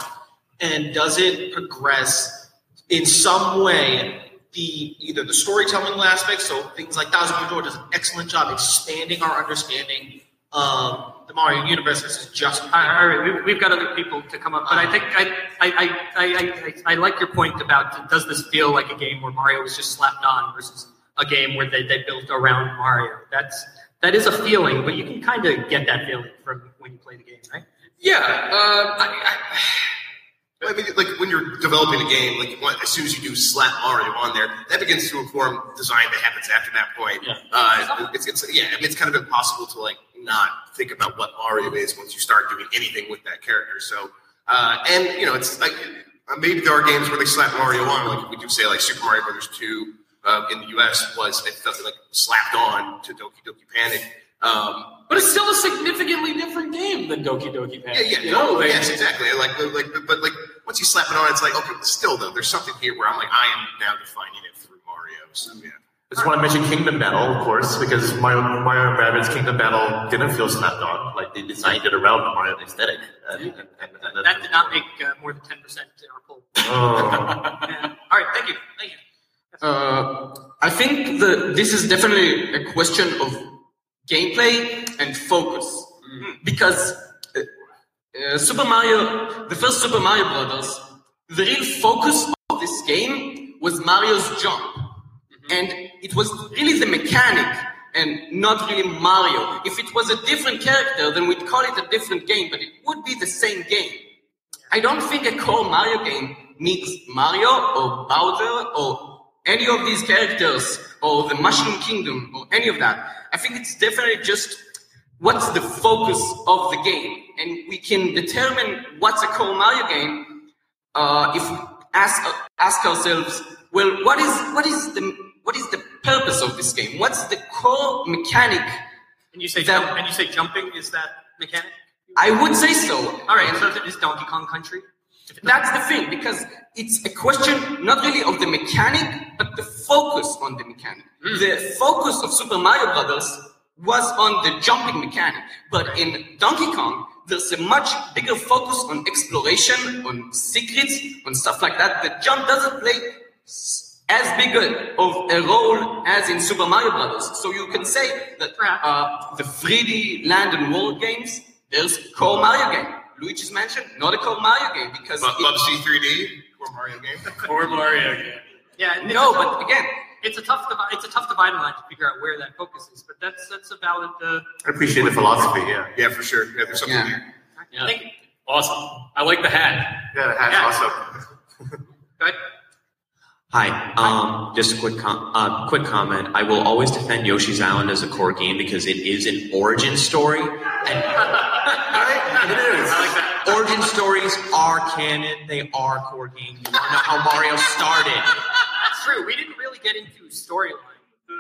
Speaker 11: And does it progress in some way the either the storytelling aspect, so things like Thousand Year Door does an excellent job expanding our understanding of the Mario universe versus just
Speaker 2: All right, all right, we- we've got other people to come up, but I think I, I, I, I, I, I like your point about does this feel like a game where Mario was just slapped on versus a game where they, they built around Mario. That's that is a feeling, but you can kind of get that feeling from when you play the game, right?
Speaker 12: Yeah, uh, I,
Speaker 4: I mean, like when you're developing a game, like what, as soon as you do slap Mario on there, that begins to inform design that happens after that point.
Speaker 3: Yeah.
Speaker 4: Uh, it's, it's yeah, I mean, it's kind of impossible to like not think about what Mario is once you start doing anything with that character. So, uh, and you know, it's like uh, maybe there are games where they slap Mario on, like we do say, like Super Mario Brothers Two uh, in the U.S. was it felt like slapped on to Doki Doki Panic. Um,
Speaker 12: but it's still a significantly different game than Doki Doki Panic.
Speaker 4: yeah,
Speaker 12: you know,
Speaker 4: yes, exactly. Like, like, but like once you slap it on, it's like okay, but still though, there's something here where I'm like, I am now defining it through Mario. So yeah.
Speaker 5: I just want to mention Kingdom Battle, of course, because Mario, Mario Rabbids Kingdom Battle didn't feel slapped on. Like they designed it around the Mario aesthetic. And, and, and, and
Speaker 2: That did not make uh, more than ten percent in our poll.
Speaker 5: Oh.
Speaker 2: Yeah. All right, thank you, thank you.
Speaker 12: Uh, I think the this is definitely a question of gameplay and focus because uh, uh, Uh, Super Mario, the first Super Mario Brothers, the real focus of this game was Mario's jump, mm-hmm. and it was really the mechanic and not really Mario. If it was a different character, then we'd call it a different game, but it would be the same game. I don't think a core Mario game needs Mario or Bowser or any of these characters or the Mushroom Kingdom or any of that. I think it's definitely just what's the focus of the game, and we can determine what's a core Mario game uh, if we ask ask ourselves, well, what is what is the what is the purpose of this game? What's the core mechanic?
Speaker 2: And you say
Speaker 12: That-
Speaker 2: jump, and you say jumping is that mechanic?
Speaker 12: I would say so.
Speaker 2: All right, and so is Donkey Kong Country?
Speaker 12: That's the thing, because it's a question not really of the mechanic, but the focus on the mechanic. The focus of Super Mario Brothers was on the jumping mechanic, but in Donkey Kong, there's a much bigger focus on exploration, on secrets, on stuff like that. The jump doesn't play as big of a role as in Super Mario Brothers. So you can say that uh, the 3D land and world games, there's core Mario game. Luigi's Mansion, not a core Mario game because
Speaker 4: Bu-
Speaker 12: it-
Speaker 4: Bubsy 3D or Mario game.
Speaker 3: or Mario game.
Speaker 2: Yeah,
Speaker 12: no, but again,
Speaker 2: it's a tough divi- it's a tough dividing line to figure out where that focus is. But that's that's a valid. Uh,
Speaker 5: I appreciate the philosophy, yeah.
Speaker 4: Yeah, for sure. Yeah, there's something
Speaker 12: Yeah.
Speaker 4: there.
Speaker 3: Yeah.
Speaker 2: Thank you.
Speaker 3: Awesome. I like the hat.
Speaker 5: Yeah, the hat's
Speaker 2: Yeah.
Speaker 5: awesome.
Speaker 2: Go.
Speaker 13: Hi. Um, just a quick com- uh, quick comment. I will always defend Yoshi's Island as a core game because it is an origin story, and
Speaker 5: It is.
Speaker 13: Like origin stories are canon. They are core games. You want to know how Mario started?
Speaker 2: That's true. We didn't really get into storyline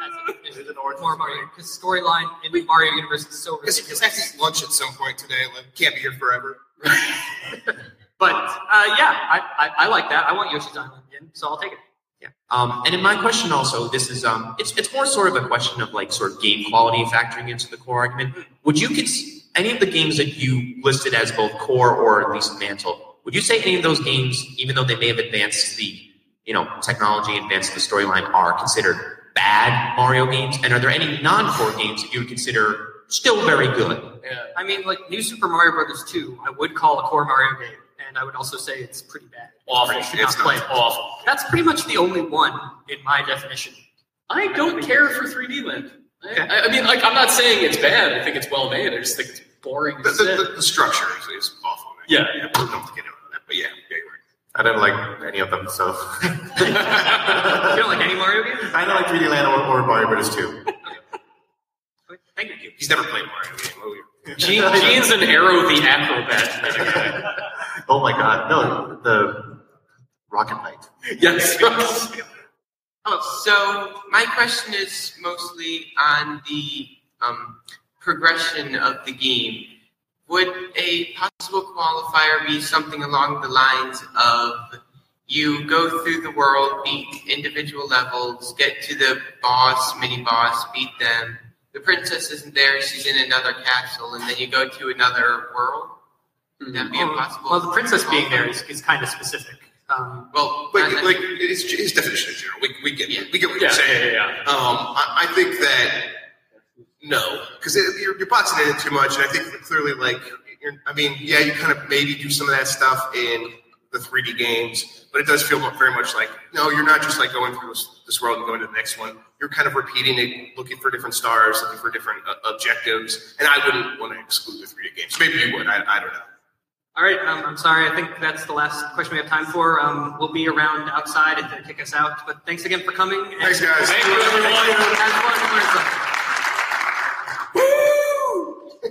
Speaker 2: as a definition Mario because storyline in the Mario universe is so
Speaker 4: Because
Speaker 2: ridiculous.
Speaker 4: I have to eat lunch at some point today. Like, can't be here forever.
Speaker 2: But uh, yeah, I, I, I like that. I want Yoshi's Island in, so I'll take it.
Speaker 13: Yeah. Um, and in my question also, this is um, it's it's more sort of a question of like sort of game quality factoring into the core argument. Would you cons- any of the games that you listed as both core or at least mantle? Would you say any of those games, even though they may have advanced the you know technology, advanced the storyline, are considered bad Mario games? And are there any non-core games that you would consider still very good?
Speaker 2: Yeah. I mean, like New Super Mario Brothers 2, I would call a core Mario game, and I would also say it's pretty bad.
Speaker 3: Awful.
Speaker 2: You should
Speaker 3: It's
Speaker 2: not play it.
Speaker 3: awful.
Speaker 2: That's pretty much the only one in my definition.
Speaker 12: I don't care for 3D Land. I-
Speaker 2: Okay.
Speaker 12: I, I mean, like, I'm not saying it's bad. I think it's well made. I just think it's boring.
Speaker 4: The, the, the, the structure is, is awful. Man.
Speaker 12: Yeah.
Speaker 4: yeah. We don't have to get into that, but yeah, yeah, you're right.
Speaker 5: I didn't like any of them, so.
Speaker 2: You don't like any Mario game?
Speaker 5: I don't like 3D Land or, or Mario Brothers 2.
Speaker 4: He's never played Mario game. Oh, yeah.
Speaker 3: Gene, Gene's an Aero the Acro-Bat kind.
Speaker 5: Oh my god, no, the Rocket Knight.
Speaker 3: Yes.
Speaker 12: Oh, so my question is mostly on the um, progression of the game. Would a possible qualifier be something along the lines of you go through the world, beat individual levels, get to the boss, mini boss, beat them. The princess isn't there; she's in another castle, and then you go to another world. Would that be a possible?
Speaker 2: Well, the princess being there is, is kind of specific. Um,
Speaker 12: well,
Speaker 4: Like, like it's his definition of general. We, we get we get what
Speaker 3: Yeah,
Speaker 4: you're saying.
Speaker 3: yeah, yeah,
Speaker 4: Um, I, I think that no, because you're, you're boxing it in too much, and I think clearly, like, you're, I mean, yeah, you kind of maybe do some of that stuff in the 3D games, but it does feel very much like no, you're not just like going through this, this world and going to the next one. You're kind of repeating it, looking for different stars, looking for different uh, objectives, and I wouldn't want to exclude the 3D games. Maybe you would. I, I don't know.
Speaker 2: all right, um, I'm sorry. I think that's the last question we have time for. Um, we'll be around outside if they kick us out. But thanks again for coming.
Speaker 4: Thanks, guys.
Speaker 2: Thank you, everyone. Have fun. Learn something.